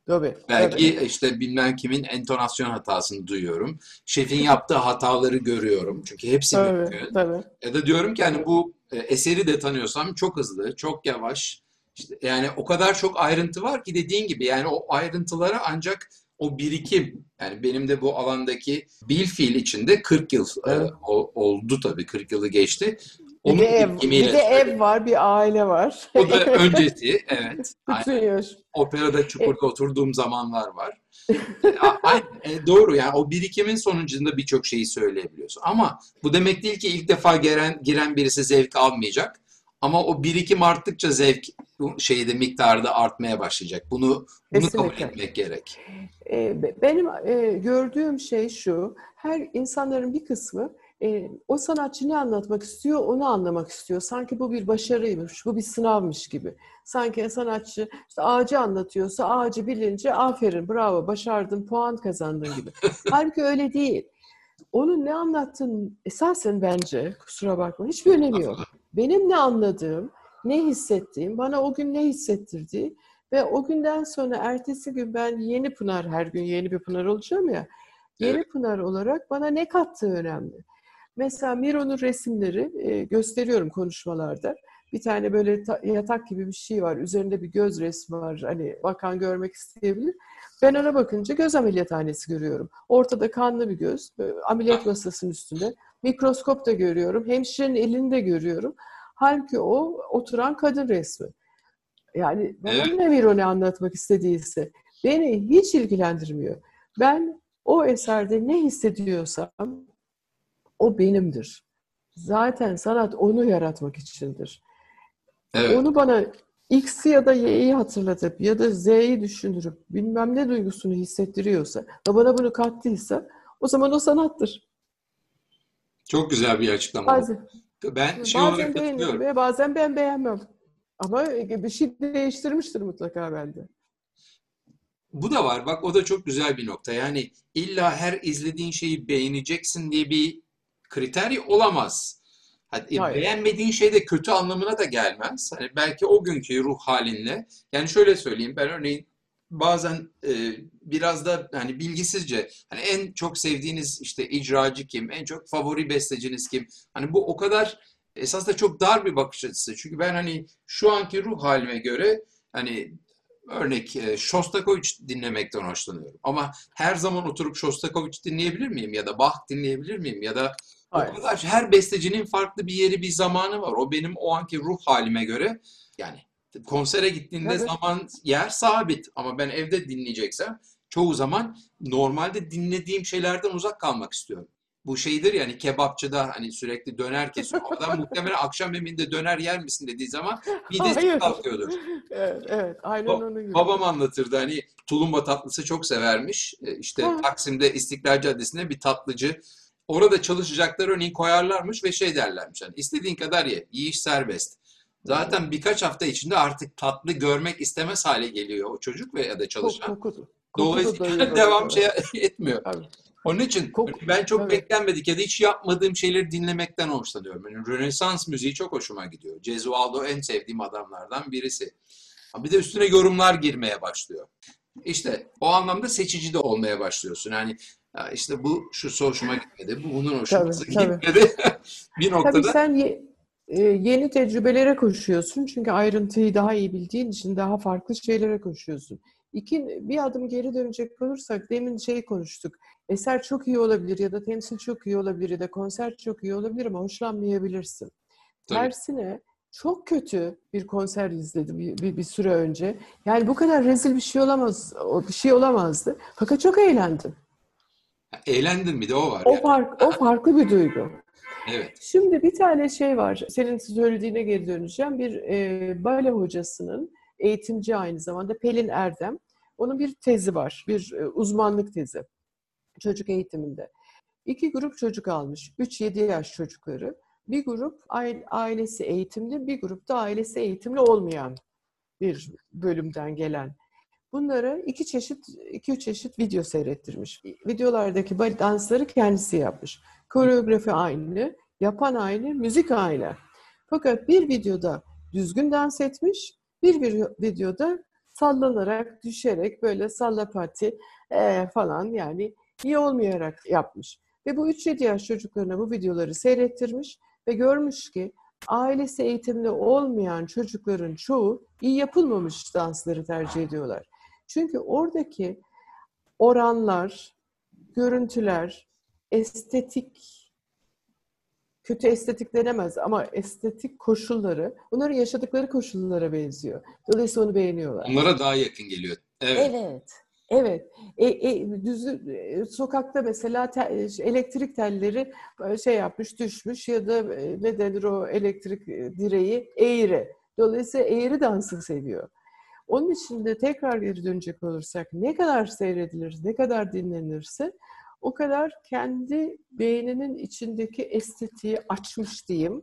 Tabii. Belki tabii. işte bilmem kimin entonasyon hatasını duyuyorum. Şefin yaptığı hataları görüyorum. Çünkü hepsi tabii, mümkün. Tabii. Ya da diyorum ki hani bu e, eseri de tanıyorsam çok hızlı, çok yavaş. İşte yani o kadar çok ayrıntı var ki dediğin gibi yani o ayrıntılara ancak o birikim yani benim de bu alandaki bil fiil içinde 40 yıl e, evet. e, oldu tabii 40 yılı geçti. Onun bir de, ev, bir de ev var, bir aile var. O da öncesi, evet. Operada çukurda e, oturduğum zamanlar var. e, e, doğru yani o birikimin sonucunda birçok şeyi söyleyebiliyorsun. Ama bu demek değil ki ilk defa giren, giren birisi zevk almayacak. Ama o birikim arttıkça zevk şeyde miktarda artmaya başlayacak. Bunu, bunu kabul etmek gerek. E, benim e, gördüğüm şey şu, her insanların bir kısmı e, o sanatçı ne anlatmak istiyor onu anlamak istiyor. Sanki bu bir başarıymış, bu bir sınavmış gibi. Sanki sanatçı işte ağacı anlatıyorsa ağacı bilince aferin, bravo, başardın, puan kazandın gibi. Halbuki öyle değil. Onun ne anlattığın esasen bence, kusura bakma, hiçbir önemi yok. Benim ne anladığım, ne hissettiğim, bana o gün ne hissettirdiği ve o günden sonra ertesi gün ben yeni Pınar, her gün yeni bir Pınar olacağım ya, yeni evet. Pınar olarak bana ne kattığı önemli. Mesela Miro'nun resimleri e, gösteriyorum konuşmalarda. Bir tane böyle ta, yatak gibi bir şey var. Üzerinde bir göz resmi var. Hani bakan görmek isteyebilir. Ben ona bakınca göz ameliyathanesi görüyorum. Ortada kanlı bir göz. Ameliyat masasının üstünde. Mikroskop da görüyorum. Hemşirenin elini de görüyorum. Halbuki o oturan kadın resmi. Yani bana evet. ne Miro ne anlatmak istediyse beni hiç ilgilendirmiyor. Ben o eserde ne hissediyorsam o benimdir. Zaten sanat onu yaratmak içindir. Evet. Onu bana X'i ya da Y'yi hatırlatıp ya da Z'yi düşündürüp bilmem ne duygusunu hissettiriyorsa ve bana bunu kattıysa o zaman o sanattır. Çok güzel bir açıklama. Bazen, ben şey bazen beğeniyorum ve bazen ben beğenmem. Ama bir şey değiştirmiştir mutlaka bende. Bu da var. Bak o da çok güzel bir nokta. Yani illa her izlediğin şeyi beğeneceksin diye bir kriter olamaz. Hadi, Hayır. beğenmediğin şey de kötü anlamına da gelmez. Hani belki o günkü ruh halinle. Yani şöyle söyleyeyim ben örneğin bazen e, biraz da hani bilgisizce hani en çok sevdiğiniz işte icracı kim, en çok favori besteciniz kim? Hani bu o kadar esas da çok dar bir bakış açısı. Çünkü ben hani şu anki ruh halime göre hani örnek e, Shostakovich dinlemekten hoşlanıyorum. Ama her zaman oturup Shostakovich dinleyebilir miyim? Ya da Bach dinleyebilir miyim? Ya da Hayır. O kadar her bestecinin farklı bir yeri, bir zamanı var. O benim o anki ruh halime göre yani konsere gittiğinde evet. zaman yer sabit ama ben evde dinleyeceksem çoğu zaman normalde dinlediğim şeylerden uzak kalmak istiyorum. Bu şeydir yani kebapçıda hani sürekli döner kesiyor. Adam muhtemelen akşam yemeğinde döner yer misin dediği zaman midesi kalkıyordur. Evet, evet. Aynen ba- onun gibi. Babam anlatırdı hani tulumba tatlısı çok severmiş. E, işte Taksim'de İstiklal Caddesi'nde bir tatlıcı Orada çalışacaklar örneğin koyarlarmış ve şey derlermiş. Hani istediğin kadar ye. Yiyiş serbest. Zaten birkaç hafta içinde artık tatlı görmek istemez hale geliyor o çocuk ve ya da çalışan. Koku, koku, Dolayısıyla devam şey etmiyor. Onun için Kok, ben çok evet. beklenmedik ya da hiç yapmadığım şeyleri dinlemekten hoşlanıyorum. Yani Rönesans müziği çok hoşuma gidiyor. Gesualdo en sevdiğim adamlardan birisi. Bir de üstüne yorumlar girmeye başlıyor. İşte o anlamda seçici de olmaya başlıyorsun. Yani işte bu şu hoşuma gitmedi, bu bunun hoşuma gitmedi. bir noktada... Tabii sen ye, e, yeni tecrübelere koşuyorsun. Çünkü ayrıntıyı daha iyi bildiğin için daha farklı şeylere koşuyorsun. İki, bir adım geri dönecek olursak demin şey konuştuk. Eser çok iyi olabilir ya da temsil çok iyi olabilir ya da konser çok iyi olabilir ama hoşlanmayabilirsin. Tabii. Tersine çok kötü bir konser izledim bir, bir, bir süre önce. Yani bu kadar rezil bir şey olamaz, bir şey olamazdı. Fakat çok eğlendim. Eğlendin bir de o var. O yani. fark, o farklı bir duygu. Evet. Şimdi bir tane şey var. Senin söylediğine geri döneceğim. Bir e, bale hocasının eğitimci aynı zamanda Pelin Erdem. Onun bir tezi var. Bir e, uzmanlık tezi. Çocuk eğitiminde. İki grup çocuk almış. 3-7 yaş çocukları. Bir grup ailesi eğitimli, bir grup da ailesi eğitimli olmayan bir bölümden gelen. Bunlara iki çeşit, iki üç çeşit video seyrettirmiş. Videolardaki dansları kendisi yapmış. Koreografi aynı, yapan aynı, müzik aynı. Fakat bir videoda düzgün dans etmiş, bir videoda sallanarak, düşerek böyle sallapati e, falan yani iyi olmayarak yapmış. Ve bu 3-7 yaş çocuklarına bu videoları seyrettirmiş ve görmüş ki ailesi eğitimli olmayan çocukların çoğu iyi yapılmamış dansları tercih ediyorlar. Çünkü oradaki oranlar, görüntüler, estetik, kötü estetik denemez ama estetik koşulları, onların yaşadıkları koşullara benziyor. Dolayısıyla onu beğeniyorlar. Onlara daha yakın geliyor. Evet. Evet. Evet. E, e, düz, e, sokakta mesela te, elektrik telleri e, şey yapmış, düşmüş ya da e, ne denir o elektrik direği eğri. Dolayısıyla eğri dansı seviyor. Onun için de tekrar geri dönecek olursak ne kadar seyredilir, ne kadar dinlenirse o kadar kendi beyninin içindeki estetiği açmış diyeyim.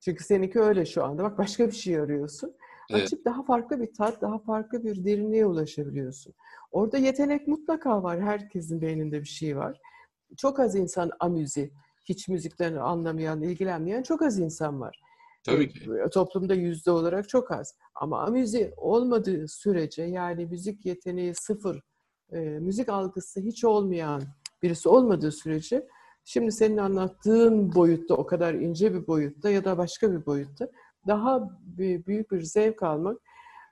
Çünkü seninki öyle şu anda. Bak başka bir şey arıyorsun. Evet. Açıp daha farklı bir tat, daha farklı bir derinliğe ulaşabiliyorsun. Orada yetenek mutlaka var. Herkesin beyninde bir şey var. Çok az insan amüzi, hiç müzikten anlamayan, ilgilenmeyen çok az insan var. Tabii ki. Toplumda yüzde olarak çok az. Ama amüzi olmadığı sürece yani müzik yeteneği sıfır, e, müzik algısı hiç olmayan birisi olmadığı sürece şimdi senin anlattığın boyutta o kadar ince bir boyutta ya da başka bir boyutta daha büyük bir zevk almak,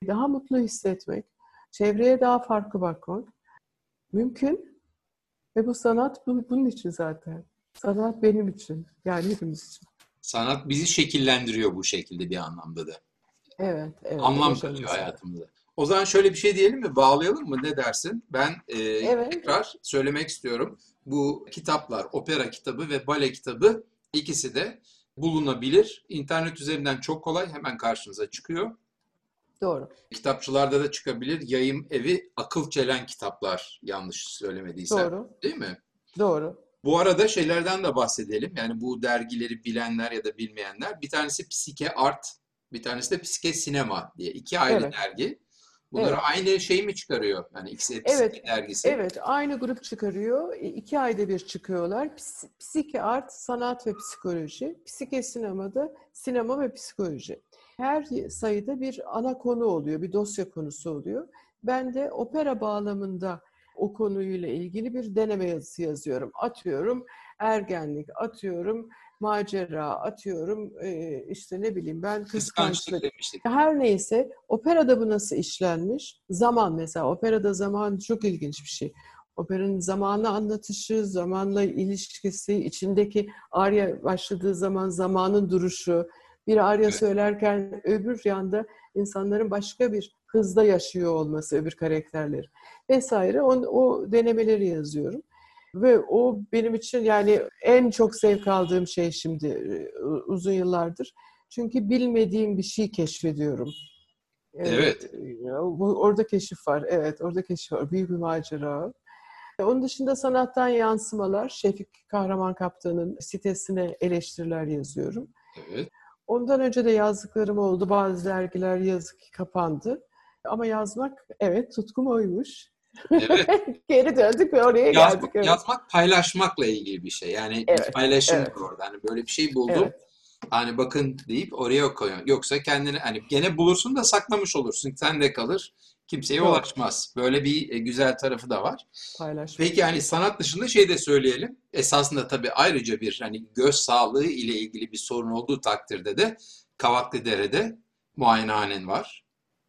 daha mutlu hissetmek, çevreye daha farklı bakmak mümkün. Ve bu sanat bunun için zaten. Sanat benim için. Yani hepimiz için. Sanat bizi şekillendiriyor bu şekilde bir anlamda da. Evet. evet Anlam katıyor hayatımıza. O zaman şöyle bir şey diyelim mi? Bağlayalım mı? Ne dersin? Ben e, evet. tekrar söylemek istiyorum. Bu kitaplar, opera kitabı ve bale kitabı ikisi de bulunabilir. İnternet üzerinden çok kolay hemen karşınıza çıkıyor. Doğru. Kitapçılarda da çıkabilir. Yayım evi akıl çelen kitaplar yanlış söylemediysem. Doğru. Değil mi? Doğru. Bu arada şeylerden de bahsedelim. Yani bu dergileri bilenler ya da bilmeyenler. Bir tanesi Psike Art, bir tanesi de Psike Sinema diye iki ayrı evet. dergi. Bunları evet. aynı şey mi çıkarıyor? Yani ikisi evet, dergisi. Evet, aynı grup çıkarıyor. İki ayda bir çıkıyorlar. Psike Art, Sanat ve Psikoloji. Psike Sinema'da Sinema ve Psikoloji. Her sayıda bir ana konu oluyor, bir dosya konusu oluyor. Ben de opera bağlamında o konuyla ilgili bir deneme yazısı yazıyorum. Atıyorum ergenlik, atıyorum macera, atıyorum işte ne bileyim ben kıskançlık. Her neyse operada bu nasıl işlenmiş? Zaman mesela operada zaman çok ilginç bir şey. Operanın zamanı anlatışı, zamanla ilişkisi, içindeki arya başladığı zaman zamanın duruşu, bir arya söylerken öbür yanda insanların başka bir hızda yaşıyor olması öbür karakterleri vesaire. O, o denemeleri yazıyorum. Ve o benim için yani en çok zevk aldığım şey şimdi e, uzun yıllardır. Çünkü bilmediğim bir şey keşfediyorum. Evet. Orada keşif var. Evet, orada keşif var. Büyük bir macera. Onun dışında sanattan yansımalar. Şefik Kahraman Kaptan'ın sitesine eleştiriler yazıyorum. Evet. Ondan önce de yazdıklarım oldu. Bazı dergiler yazık ki kapandı. Ama yazmak evet tutkum oymuş. Evet. Geri döndük ve oraya yazmak, geldik. Evet. Yazmak paylaşmakla ilgili bir şey. Yani evet. paylaşım evet. orada. Hani böyle bir şey buldum. Evet. Hani bakın deyip oraya koyuyorsun. Yoksa kendini hani gene bulursun da saklamış olursun. Sen de kalır. Kimseye Yok. ulaşmaz. Böyle bir e, güzel tarafı da var. Paylaşmak. Peki hani sanat dışında şey de söyleyelim. Esasında tabii ayrıca bir hani göz sağlığı ile ilgili bir sorun olduğu takdirde de Kavaklıdere'de muayenehanen var.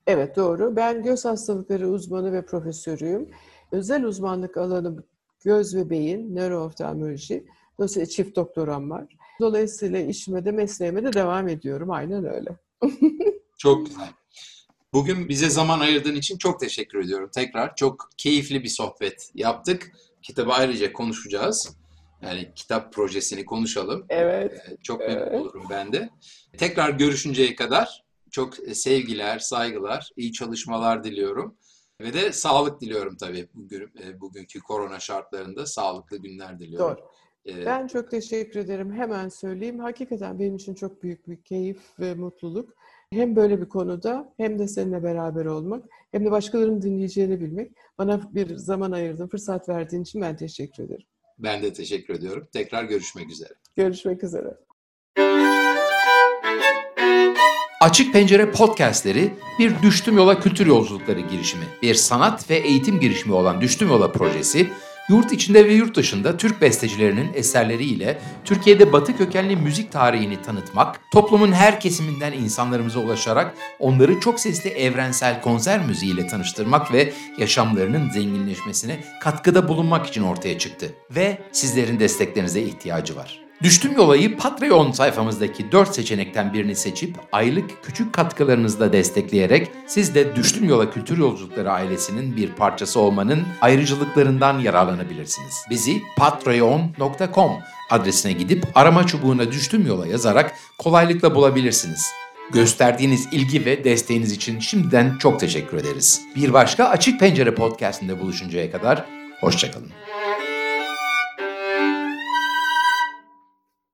Evet doğru. Ben göz hastalıkları uzmanı ve profesörüyüm. Özel uzmanlık alanım göz ve beyin, nörooftalmoloji. Dolayısıyla çift doktoram var. Dolayısıyla işime de mesleğime de devam ediyorum. Aynen öyle. Çok güzel. Bugün bize zaman ayırdığın için çok teşekkür ediyorum. Tekrar çok keyifli bir sohbet yaptık. Kitabı ayrıca konuşacağız. Yani kitap projesini konuşalım. Evet. Ee, çok memnun evet. olurum ben de. Tekrar görüşünceye kadar çok sevgiler, saygılar, iyi çalışmalar diliyorum. Ve de sağlık diliyorum tabii bugün, e, bugünkü korona şartlarında sağlıklı günler diliyorum. Doğru. Ee, ben çok teşekkür ederim. Hemen söyleyeyim. Hakikaten benim için çok büyük bir keyif ve mutluluk. Hem böyle bir konuda hem de seninle beraber olmak hem de başkalarının dinleyeceğini bilmek. Bana bir zaman ayırdın, fırsat verdiğin için ben teşekkür ederim. Ben de teşekkür ediyorum. Tekrar görüşmek üzere. Görüşmek üzere. Açık Pencere podcastleri bir Düştüm Yola kültür yolculukları girişimi. Bir sanat ve eğitim girişimi olan Düştüm Yola projesi Yurt içinde ve yurt dışında Türk bestecilerinin eserleriyle Türkiye'de batı kökenli müzik tarihini tanıtmak, toplumun her kesiminden insanlarımıza ulaşarak onları çok sesli evrensel konser müziğiyle tanıştırmak ve yaşamlarının zenginleşmesine katkıda bulunmak için ortaya çıktı. Ve sizlerin desteklerinize ihtiyacı var. Düştüm Yolayı Patreon sayfamızdaki 4 seçenekten birini seçip aylık küçük katkılarınızla destekleyerek siz de Düştüm Yola Kültür Yolculukları ailesinin bir parçası olmanın ayrıcalıklarından yararlanabilirsiniz. Bizi patreon.com adresine gidip arama çubuğuna Düştüm Yola yazarak kolaylıkla bulabilirsiniz. Gösterdiğiniz ilgi ve desteğiniz için şimdiden çok teşekkür ederiz. Bir başka Açık Pencere podcastinde buluşuncaya kadar hoşçakalın.